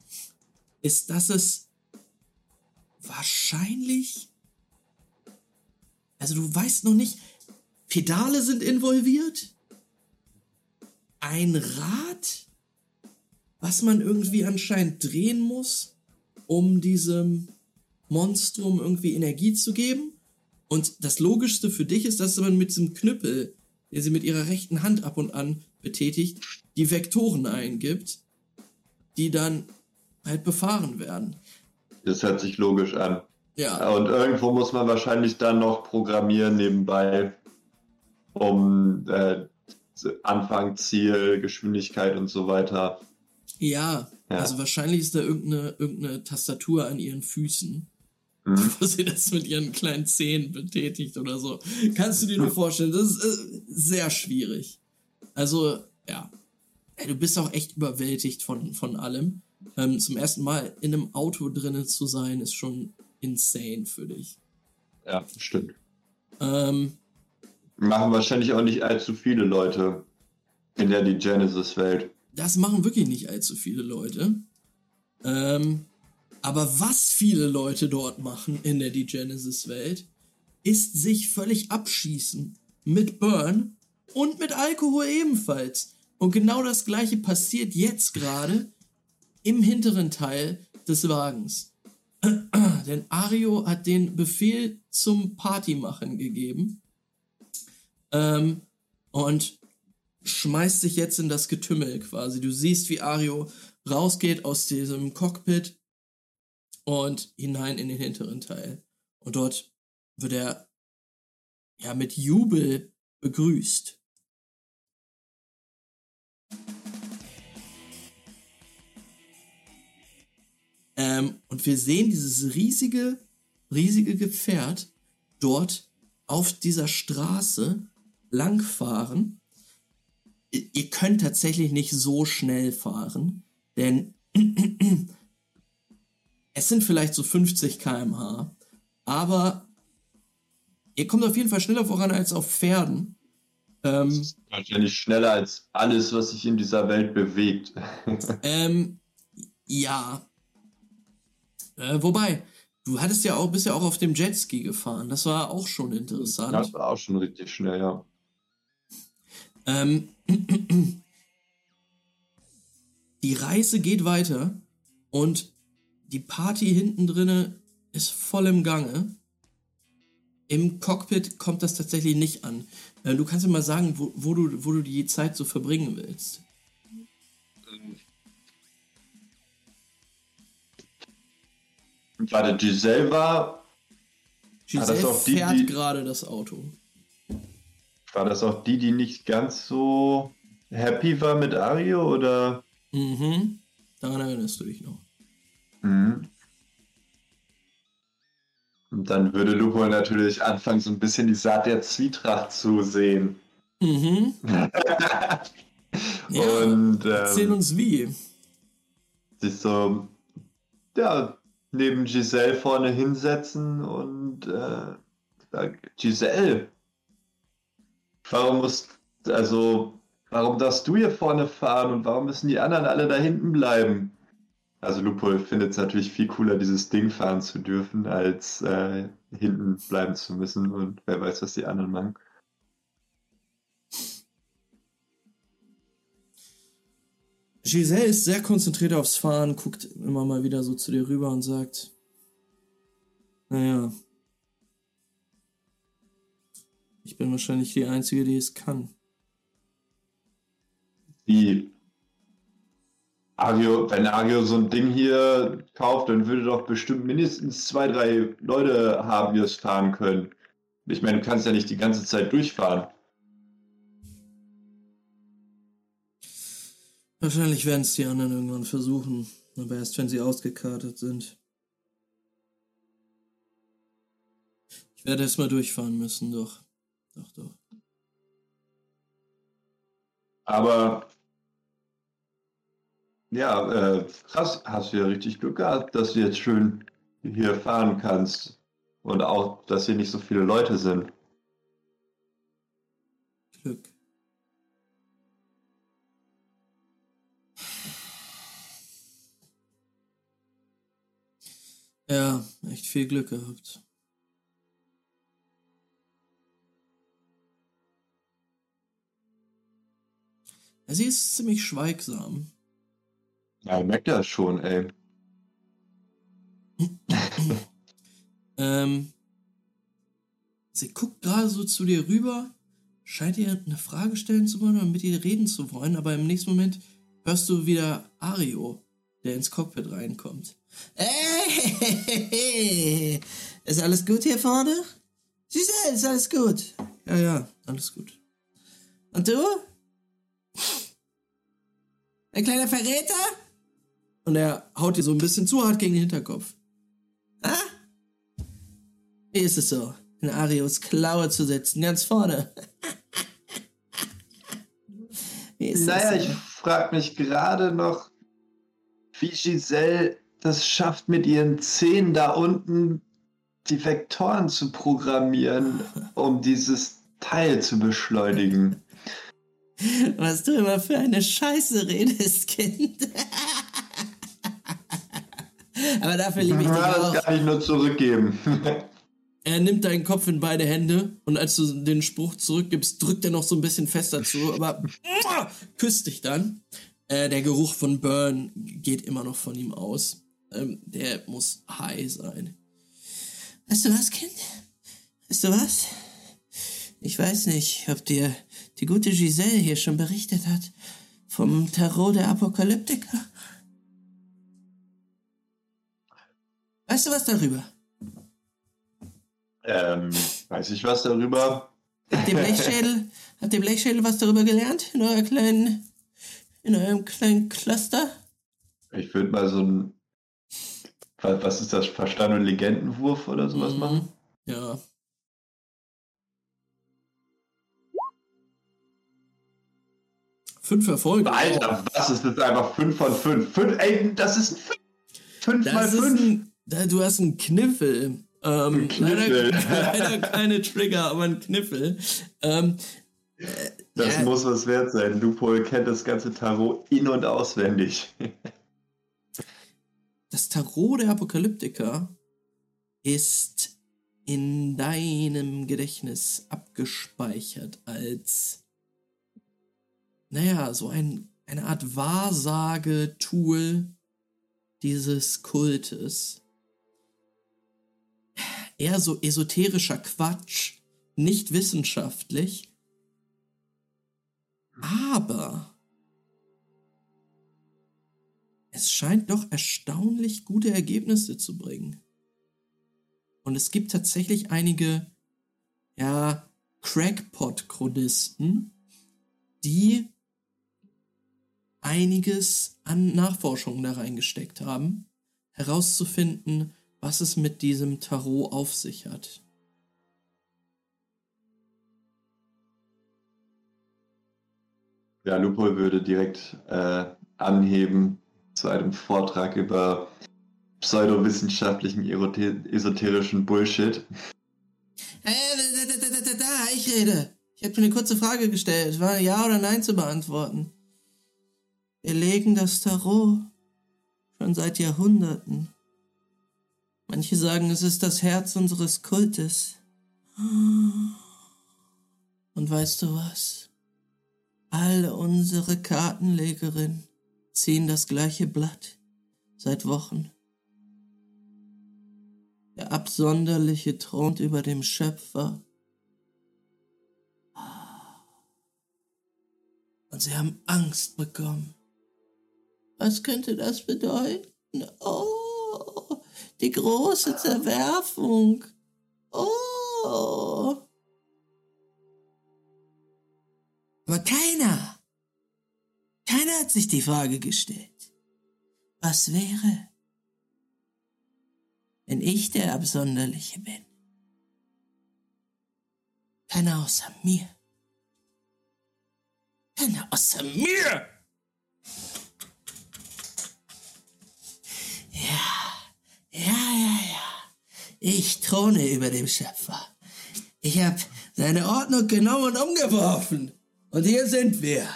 ist, dass es wahrscheinlich. Also, du weißt noch nicht, Pedale sind involviert. Ein Rad, was man irgendwie anscheinend drehen muss, um diesem Monstrum irgendwie Energie zu geben. Und das Logischste für dich ist, dass man mit diesem Knüppel, der sie mit ihrer rechten Hand ab und an betätigt, die Vektoren eingibt, die dann halt befahren werden. Das hört sich logisch an. Ja. Und irgendwo muss man wahrscheinlich dann noch programmieren nebenbei, um äh, Anfang, Ziel, Geschwindigkeit und so weiter. Ja, ja, also wahrscheinlich ist da irgendeine, irgendeine Tastatur an ihren Füßen mhm. wo sie das mit ihren kleinen Zähnen betätigt oder so. Kannst du dir nur vorstellen, das ist äh, sehr schwierig. Also, ja. Ey, du bist auch echt überwältigt von, von allem. Ähm, zum ersten Mal in einem Auto drinnen zu sein, ist schon insane für dich. Ja, stimmt. Ähm, machen wahrscheinlich auch nicht allzu viele Leute in der die Genesis-Welt. Das machen wirklich nicht allzu viele Leute. Ähm, aber was viele Leute dort machen in der D-Genesis-Welt, ist sich völlig abschießen mit Burn und mit Alkohol ebenfalls. Und genau das gleiche passiert jetzt gerade im hinteren Teil des Wagens. Denn Ario hat den Befehl zum Partymachen gegeben ähm, und schmeißt sich jetzt in das Getümmel quasi. Du siehst, wie Ario rausgeht aus diesem Cockpit und hinein in den hinteren Teil. Und dort wird er ja mit Jubel begrüßt. Ähm, und wir sehen dieses riesige, riesige Gefährt dort auf dieser Straße langfahren. Ihr könnt tatsächlich nicht so schnell fahren, denn es sind vielleicht so 50 km/h, aber ihr kommt auf jeden Fall schneller voran als auf Pferden. Ähm, Wahrscheinlich schneller als alles, was sich in dieser Welt bewegt. ähm, ja. Äh, wobei, du hattest ja auch, bist ja auch auf dem Jetski gefahren. Das war auch schon interessant. Das war auch schon richtig schnell, ja. Ähm, die Reise geht weiter und die Party hinten drinne ist voll im Gange. Im Cockpit kommt das tatsächlich nicht an. Äh, du kannst mir mal sagen, wo, wo, du, wo du die Zeit so verbringen willst. Warte, Giselle war, Giselle das auch die, fährt die- gerade das Auto. war das auch die, die nicht ganz so happy war mit Ario oder? Mhm. Daran erinnerst du dich noch. Mhm. Und dann würde Lupo natürlich anfangen, so ein bisschen die Saat der Zwietracht zu sehen. Mhm. Ja, Und Erzähl ähm, uns wie. sich so, ja, neben Giselle vorne hinsetzen und äh, sagen, Giselle, warum muss, also, warum darfst du hier vorne fahren und warum müssen die anderen alle da hinten bleiben? Also Lupo findet es natürlich viel cooler, dieses Ding fahren zu dürfen, als äh, hinten bleiben zu müssen und wer weiß, was die anderen machen. Giselle ist sehr konzentriert aufs Fahren, guckt immer mal wieder so zu dir rüber und sagt, naja, ich bin wahrscheinlich die Einzige, die es kann. Wie Agio, wenn Agio so ein Ding hier kauft, dann würde doch bestimmt mindestens zwei, drei Leute haben, die es fahren können. Ich meine, du kannst ja nicht die ganze Zeit durchfahren. Wahrscheinlich werden es die anderen irgendwann versuchen, aber erst wenn sie ausgekartet sind. Ich werde erst mal durchfahren müssen, doch. Doch, doch. Aber ja, äh, krass, hast du ja richtig Glück gehabt, dass du jetzt schön hier fahren kannst. Und auch, dass hier nicht so viele Leute sind. Glück. Ja, echt viel Glück gehabt. Sie ist ziemlich schweigsam. Ja, ich merke das schon, ey. Ähm, sie guckt gerade so zu dir rüber, scheint ihr eine Frage stellen zu wollen oder mit ihr reden zu wollen, aber im nächsten Moment hörst du wieder Ario, der ins Cockpit reinkommt. Hey, ist alles gut hier vorne? Giselle, ist alles gut? Ja, ja, alles gut. Und du? Ein kleiner Verräter? Und er haut dir so ein bisschen zu hart gegen den Hinterkopf. Ah? Wie ist es so, in Arios Klaue zu sitzen, ganz vorne? Wie ist Naja, das ich so? frage mich gerade noch, wie Giselle das schafft, mit ihren Zähnen da unten die Vektoren zu programmieren, um dieses Teil zu beschleunigen. Was du immer für eine Scheiße redest, Kind. Aber dafür liebe ich dich Ja, auch. das kann ich nur zurückgeben. Er nimmt deinen Kopf in beide Hände und als du den Spruch zurückgibst, drückt er noch so ein bisschen fester zu, aber küsst dich dann. Äh, der Geruch von Burn geht immer noch von ihm aus. Ähm, der muss high sein. Weißt du was, Kind? Weißt du was? Ich weiß nicht, ob dir die gute Giselle hier schon berichtet hat vom Tarot der Apokalyptiker. Weißt du was darüber? ähm, weiß ich was darüber? Habt ihr Blechschädel, habt ihr Blechschädel was darüber gelernt? In eurer kleinen, in eurem kleinen Cluster? Ich würde mal so ein, was, ist das, Verstand- und Legendenwurf oder sowas Mhm. machen? Ja. Fünf Erfolge. Alter, was ist das einfach 5 von 5? 5 ey, das ist 5 mal Das ist 5. du hast einen Kniffel. Ähm, Ein Kniffel. Leider, leider keine Trigger, aber ein Kniffel. Ähm, Das ja. muss was wert sein. Lupol kennt das ganze Tarot in- und auswendig. Das Tarot der Apokalyptiker ist in deinem Gedächtnis abgespeichert als, naja, so ein, eine Art Wahrsage-Tool dieses Kultes. Eher so esoterischer Quatsch, nicht wissenschaftlich, aber es scheint doch erstaunlich gute Ergebnisse zu bringen. Und es gibt tatsächlich einige, ja, Crackpot-Chronisten, die einiges an Nachforschungen da reingesteckt haben, herauszufinden, was es mit diesem Tarot auf sich hat. Ja, Lupol würde direkt äh, anheben zu einem Vortrag über pseudowissenschaftlichen, esoterischen Bullshit. Hey, da, da, da, da, da, ich rede. Ich habe mir eine kurze Frage gestellt. War Ja oder Nein zu beantworten. Wir legen das Tarot schon seit Jahrhunderten. Manche sagen, es ist das Herz unseres Kultes. Und weißt du was? Alle unsere Kartenlegerinnen ziehen das gleiche Blatt seit Wochen. Der Absonderliche thront über dem Schöpfer. Und sie haben Angst bekommen. Was könnte das bedeuten? Oh, die große Zerwerfung. Oh. Aber keiner, keiner hat sich die Frage gestellt. Was wäre, wenn ich der Absonderliche bin? Keiner außer mir. Keiner außer mir! Ja, ja, ja, ja. Ich throne über dem Schöpfer. Ich hab seine Ordnung genommen und umgeworfen. Und hier sind wir.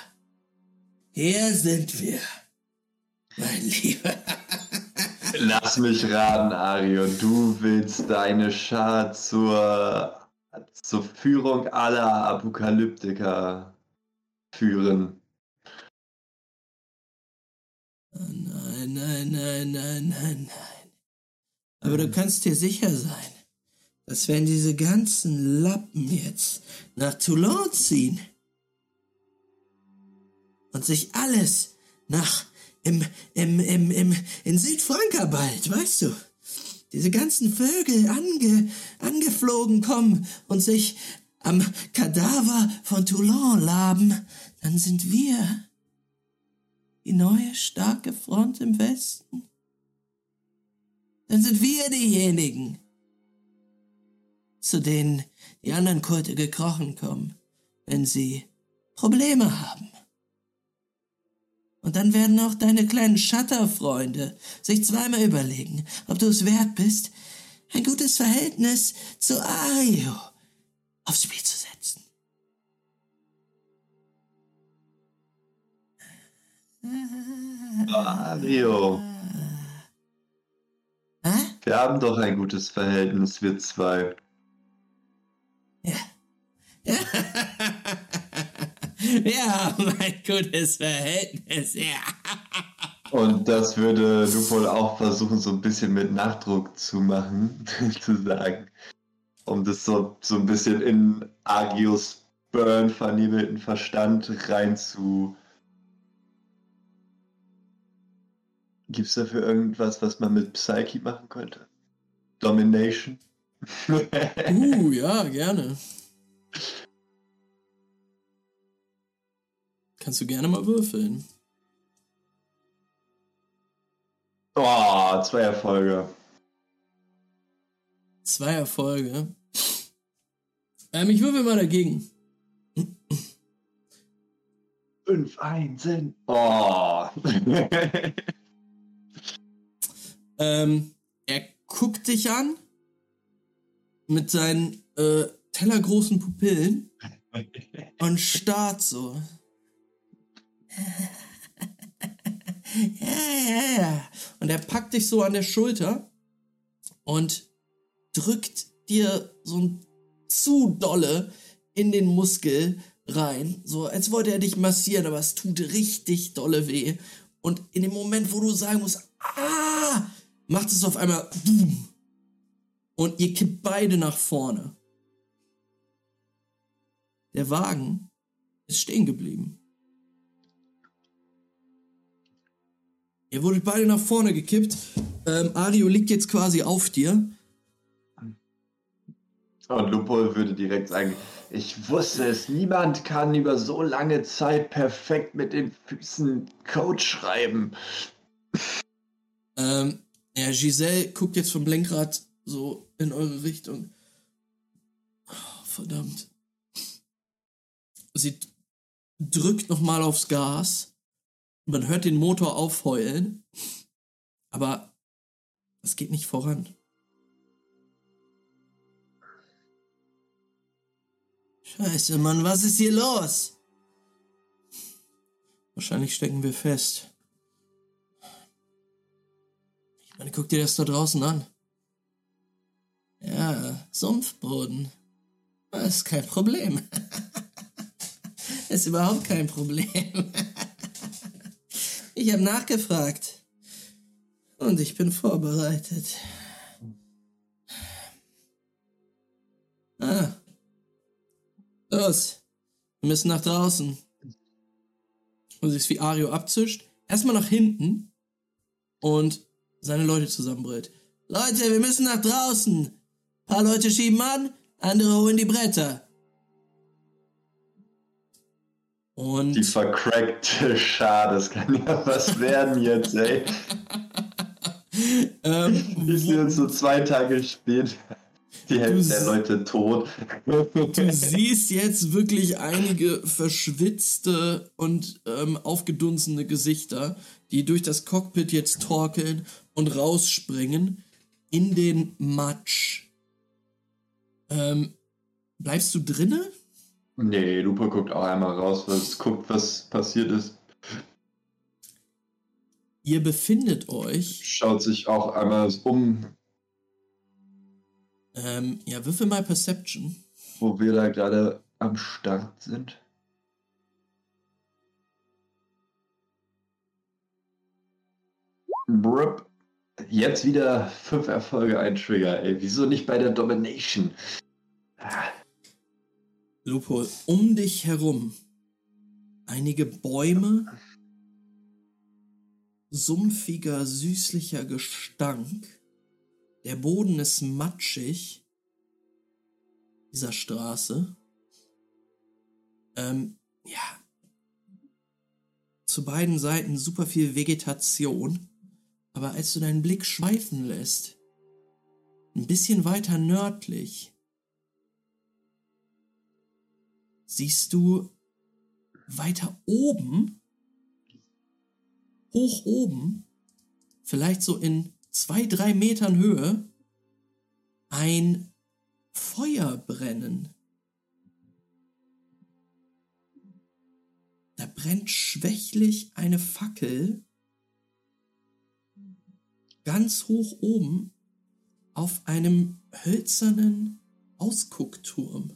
Hier sind wir. Mein Lieber. Lass mich raten, Ario. Du willst deine Schar zur, zur Führung aller Apokalyptiker führen. Nein, nein, nein, nein, nein, nein. Aber du kannst dir sicher sein, dass wenn diese ganzen Lappen jetzt nach Toulon ziehen und sich alles nach im, im, im, im, in Südfrankarbald, weißt du, diese ganzen Vögel ange, angeflogen kommen und sich am Kadaver von Toulon laben, dann sind wir die neue starke Front im Westen. Dann sind wir diejenigen, zu denen die anderen Kulte gekrochen kommen, wenn sie Probleme haben. Und dann werden auch deine kleinen Schatterfreunde sich zweimal überlegen, ob du es wert bist, ein gutes Verhältnis zu Ario aufs Spiel zu setzen. Ario? Wir haben doch ein gutes Verhältnis, wir zwei. Ja. Ja. ja, mein gutes Verhältnis, ja. Und das würde du wohl auch versuchen, so ein bisschen mit Nachdruck zu machen, zu sagen. Um das so, so ein bisschen in Agios Burn vernebelten Verstand rein zu. Gibt es dafür irgendwas, was man mit Psyche machen könnte? Domination? Uh, ja, gerne. Kannst du gerne mal würfeln. oh, zwei Erfolge. Zwei Erfolge. Ähm, ich würfel mal dagegen. Fünf Einsen. Oh. Ähm, er guckt dich an mit seinen äh, tellergroßen Pupillen und starrt so. Ja, ja, ja. Und er packt dich so an der Schulter und drückt dir so ein zu dolle in den Muskel rein, so als wollte er dich massieren, aber es tut richtig dolle weh. Und in dem Moment, wo du sagen musst, ah, macht es auf einmal boom. Und ihr kippt beide nach vorne. Der Wagen ist stehen geblieben. Ihr wurdet beide nach vorne gekippt. Ähm, Ario liegt jetzt quasi auf dir. Und Lupo würde direkt sagen, ich wusste es, niemand kann über so lange Zeit perfekt mit den Füßen Code schreiben. Ähm, ja, Giselle guckt jetzt vom Lenkrad so in eure Richtung. Oh, verdammt. Sie drückt nochmal aufs Gas. Man hört den Motor aufheulen. Aber es geht nicht voran. Scheiße, Mann, was ist hier los? Wahrscheinlich stecken wir fest. Meine, guck dir das da draußen an. Ja, Sumpfboden. Das ist kein Problem. ist überhaupt kein Problem. ich habe nachgefragt. Und ich bin vorbereitet. Ah, Los, wir müssen nach draußen. Und siehst, wie Ario abzischt. Erstmal nach hinten und seine Leute zusammenbrüllt. Leute, wir müssen nach draußen. Ein paar Leute schieben an, andere holen die Bretter. Und. Die vercrackte Schar, das kann ja was werden jetzt, ey. ähm, ich sehe uns so zwei Tage später. Die Hälfte der Leute tot. Du siehst jetzt wirklich einige verschwitzte und ähm, aufgedunsene Gesichter, die durch das Cockpit jetzt torkeln und rausspringen in den Matsch. Ähm, bleibst du drinne? Nee, Lupe guckt auch einmal raus, was guckt, was passiert ist. Ihr befindet euch. Schaut sich auch einmal um, ähm, ja, würfel mal Perception. Wo wir da gerade am Start sind. Brup. Jetzt wieder fünf Erfolge, ein Trigger, ey. Wieso nicht bei der Domination? Ah. Lupo, um dich herum einige Bäume, sumpfiger, süßlicher Gestank der Boden ist matschig dieser Straße. Ähm, ja. Zu beiden Seiten super viel Vegetation. Aber als du deinen Blick schweifen lässt, ein bisschen weiter nördlich, siehst du weiter oben, hoch oben, vielleicht so in zwei, drei Metern Höhe ein Feuer brennen. Da brennt schwächlich eine Fackel ganz hoch oben auf einem hölzernen Ausguckturm.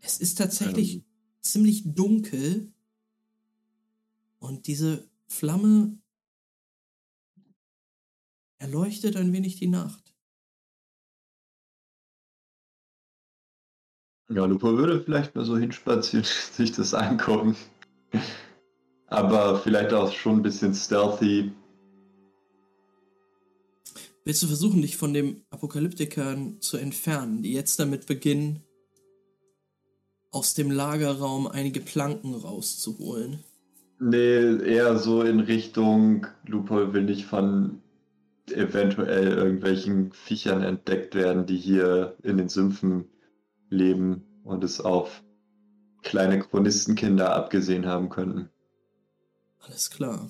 Es ist tatsächlich ähm ziemlich dunkel und diese Flamme erleuchtet ein wenig die Nacht. Ja, Lupo würde vielleicht mal so hinspazieren, sich das angucken. Aber vielleicht auch schon ein bisschen stealthy. Willst du versuchen, dich von dem Apokalyptikern zu entfernen, die jetzt damit beginnen, aus dem Lagerraum einige Planken rauszuholen. Nee, eher so in Richtung, Lupol will nicht von eventuell irgendwelchen Viechern entdeckt werden, die hier in den Sümpfen leben und es auf kleine Chronistenkinder abgesehen haben könnten. Alles klar.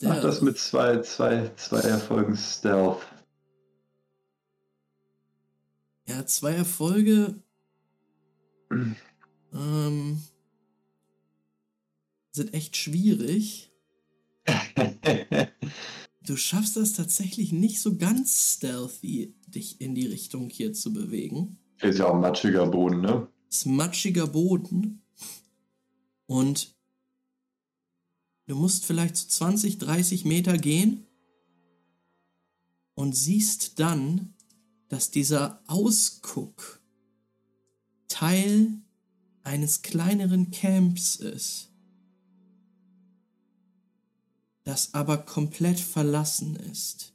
Mach das mit zwei, zwei, zwei Erfolgen Stealth. Ja, zwei Erfolge ähm, sind echt schwierig. Du schaffst das tatsächlich nicht so ganz stealthy, dich in die Richtung hier zu bewegen. Ist ja auch matschiger Boden, ne? ist matschiger Boden und du musst vielleicht so 20, 30 Meter gehen und siehst dann, dass dieser Ausguck Teil eines kleineren Camps ist, das aber komplett verlassen ist.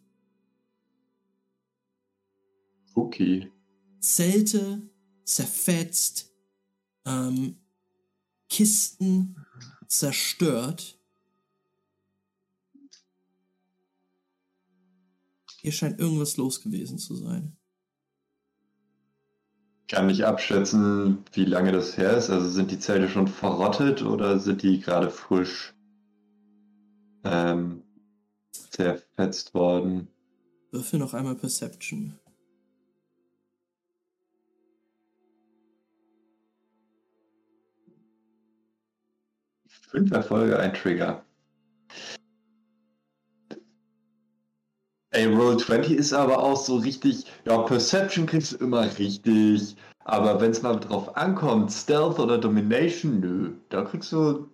Okay. Zelte zerfetzt, ähm, Kisten zerstört. Hier scheint irgendwas los gewesen zu sein. Kann nicht abschätzen, wie lange das her ist. Also sind die Zelte schon verrottet oder sind die gerade frisch ähm, zerfetzt worden? Würfel noch einmal Perception. Fünf Erfolge, ein Trigger. Ey, Roll 20 ist aber auch so richtig, ja, Perception kriegst du immer richtig, aber wenn es mal drauf ankommt, Stealth oder Domination, nö, da kriegst du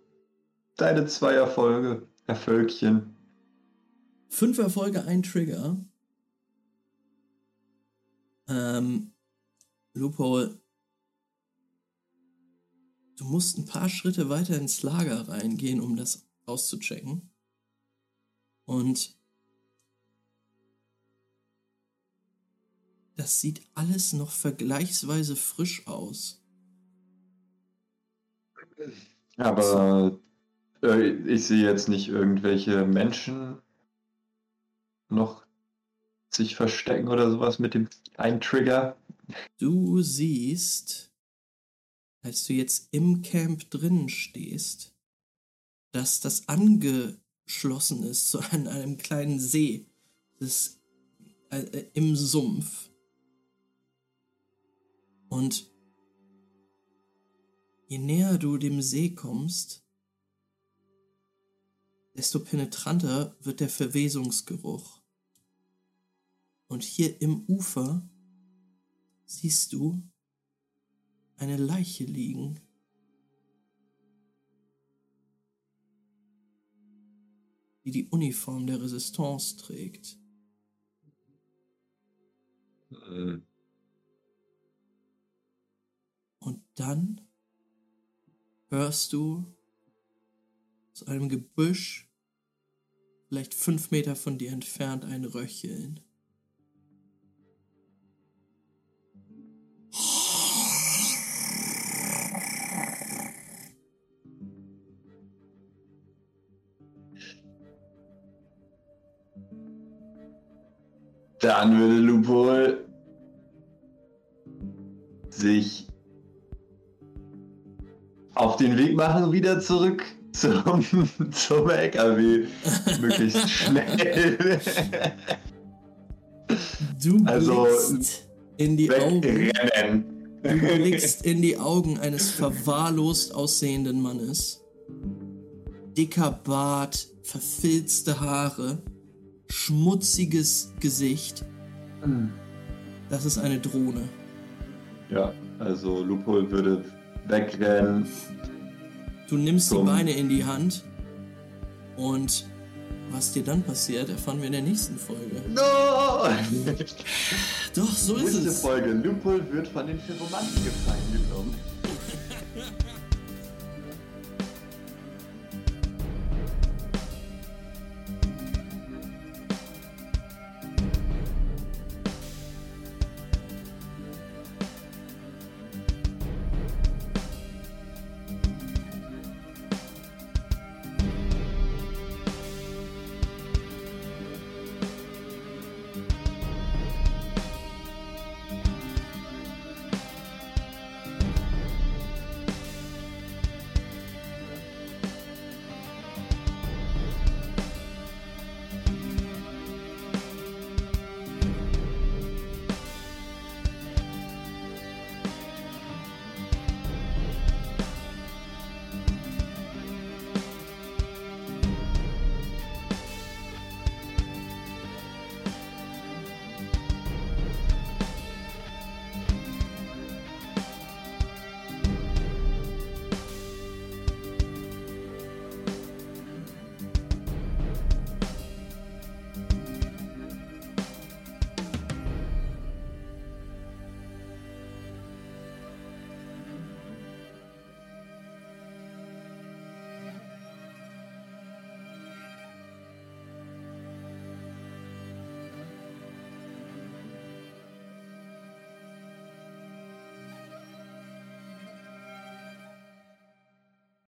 deine zwei Erfolge, Erfolgchen. Fünf Erfolge, ein Trigger. Ähm, Loophole. Du musst ein paar Schritte weiter ins Lager reingehen, um das auszuchecken. Und das sieht alles noch vergleichsweise frisch aus. Aber ich sehe jetzt nicht irgendwelche Menschen noch sich verstecken oder sowas mit dem einen Trigger. Du siehst, als du jetzt im Camp drinnen stehst, dass das angeschlossen ist zu einem, einem kleinen See das, äh, äh, im Sumpf. Und je näher du dem See kommst, desto penetranter wird der Verwesungsgeruch. Und hier im Ufer siehst du eine Leiche liegen. die die Uniform der Resistance trägt. Äh, Und dann hörst du aus einem Gebüsch, vielleicht fünf Meter von dir entfernt, ein Röcheln. Dann würde Lupol sich auf den Weg machen, wieder zurück zum, zum LKW. Möglichst schnell. Du Also, blickst in die Augen. Du blickst in die Augen eines verwahrlost aussehenden Mannes. Dicker Bart, verfilzte Haare, schmutziges Gesicht. Das ist eine Drohne. Ja, also Lupol würde wegrennen. Du nimmst die Dumm. Beine in die Hand und was dir dann passiert, erfahren wir in der nächsten Folge. No! Doch, so ist Nächste es. Folge. Lupol wird von den Ferromanten gefangen genommen.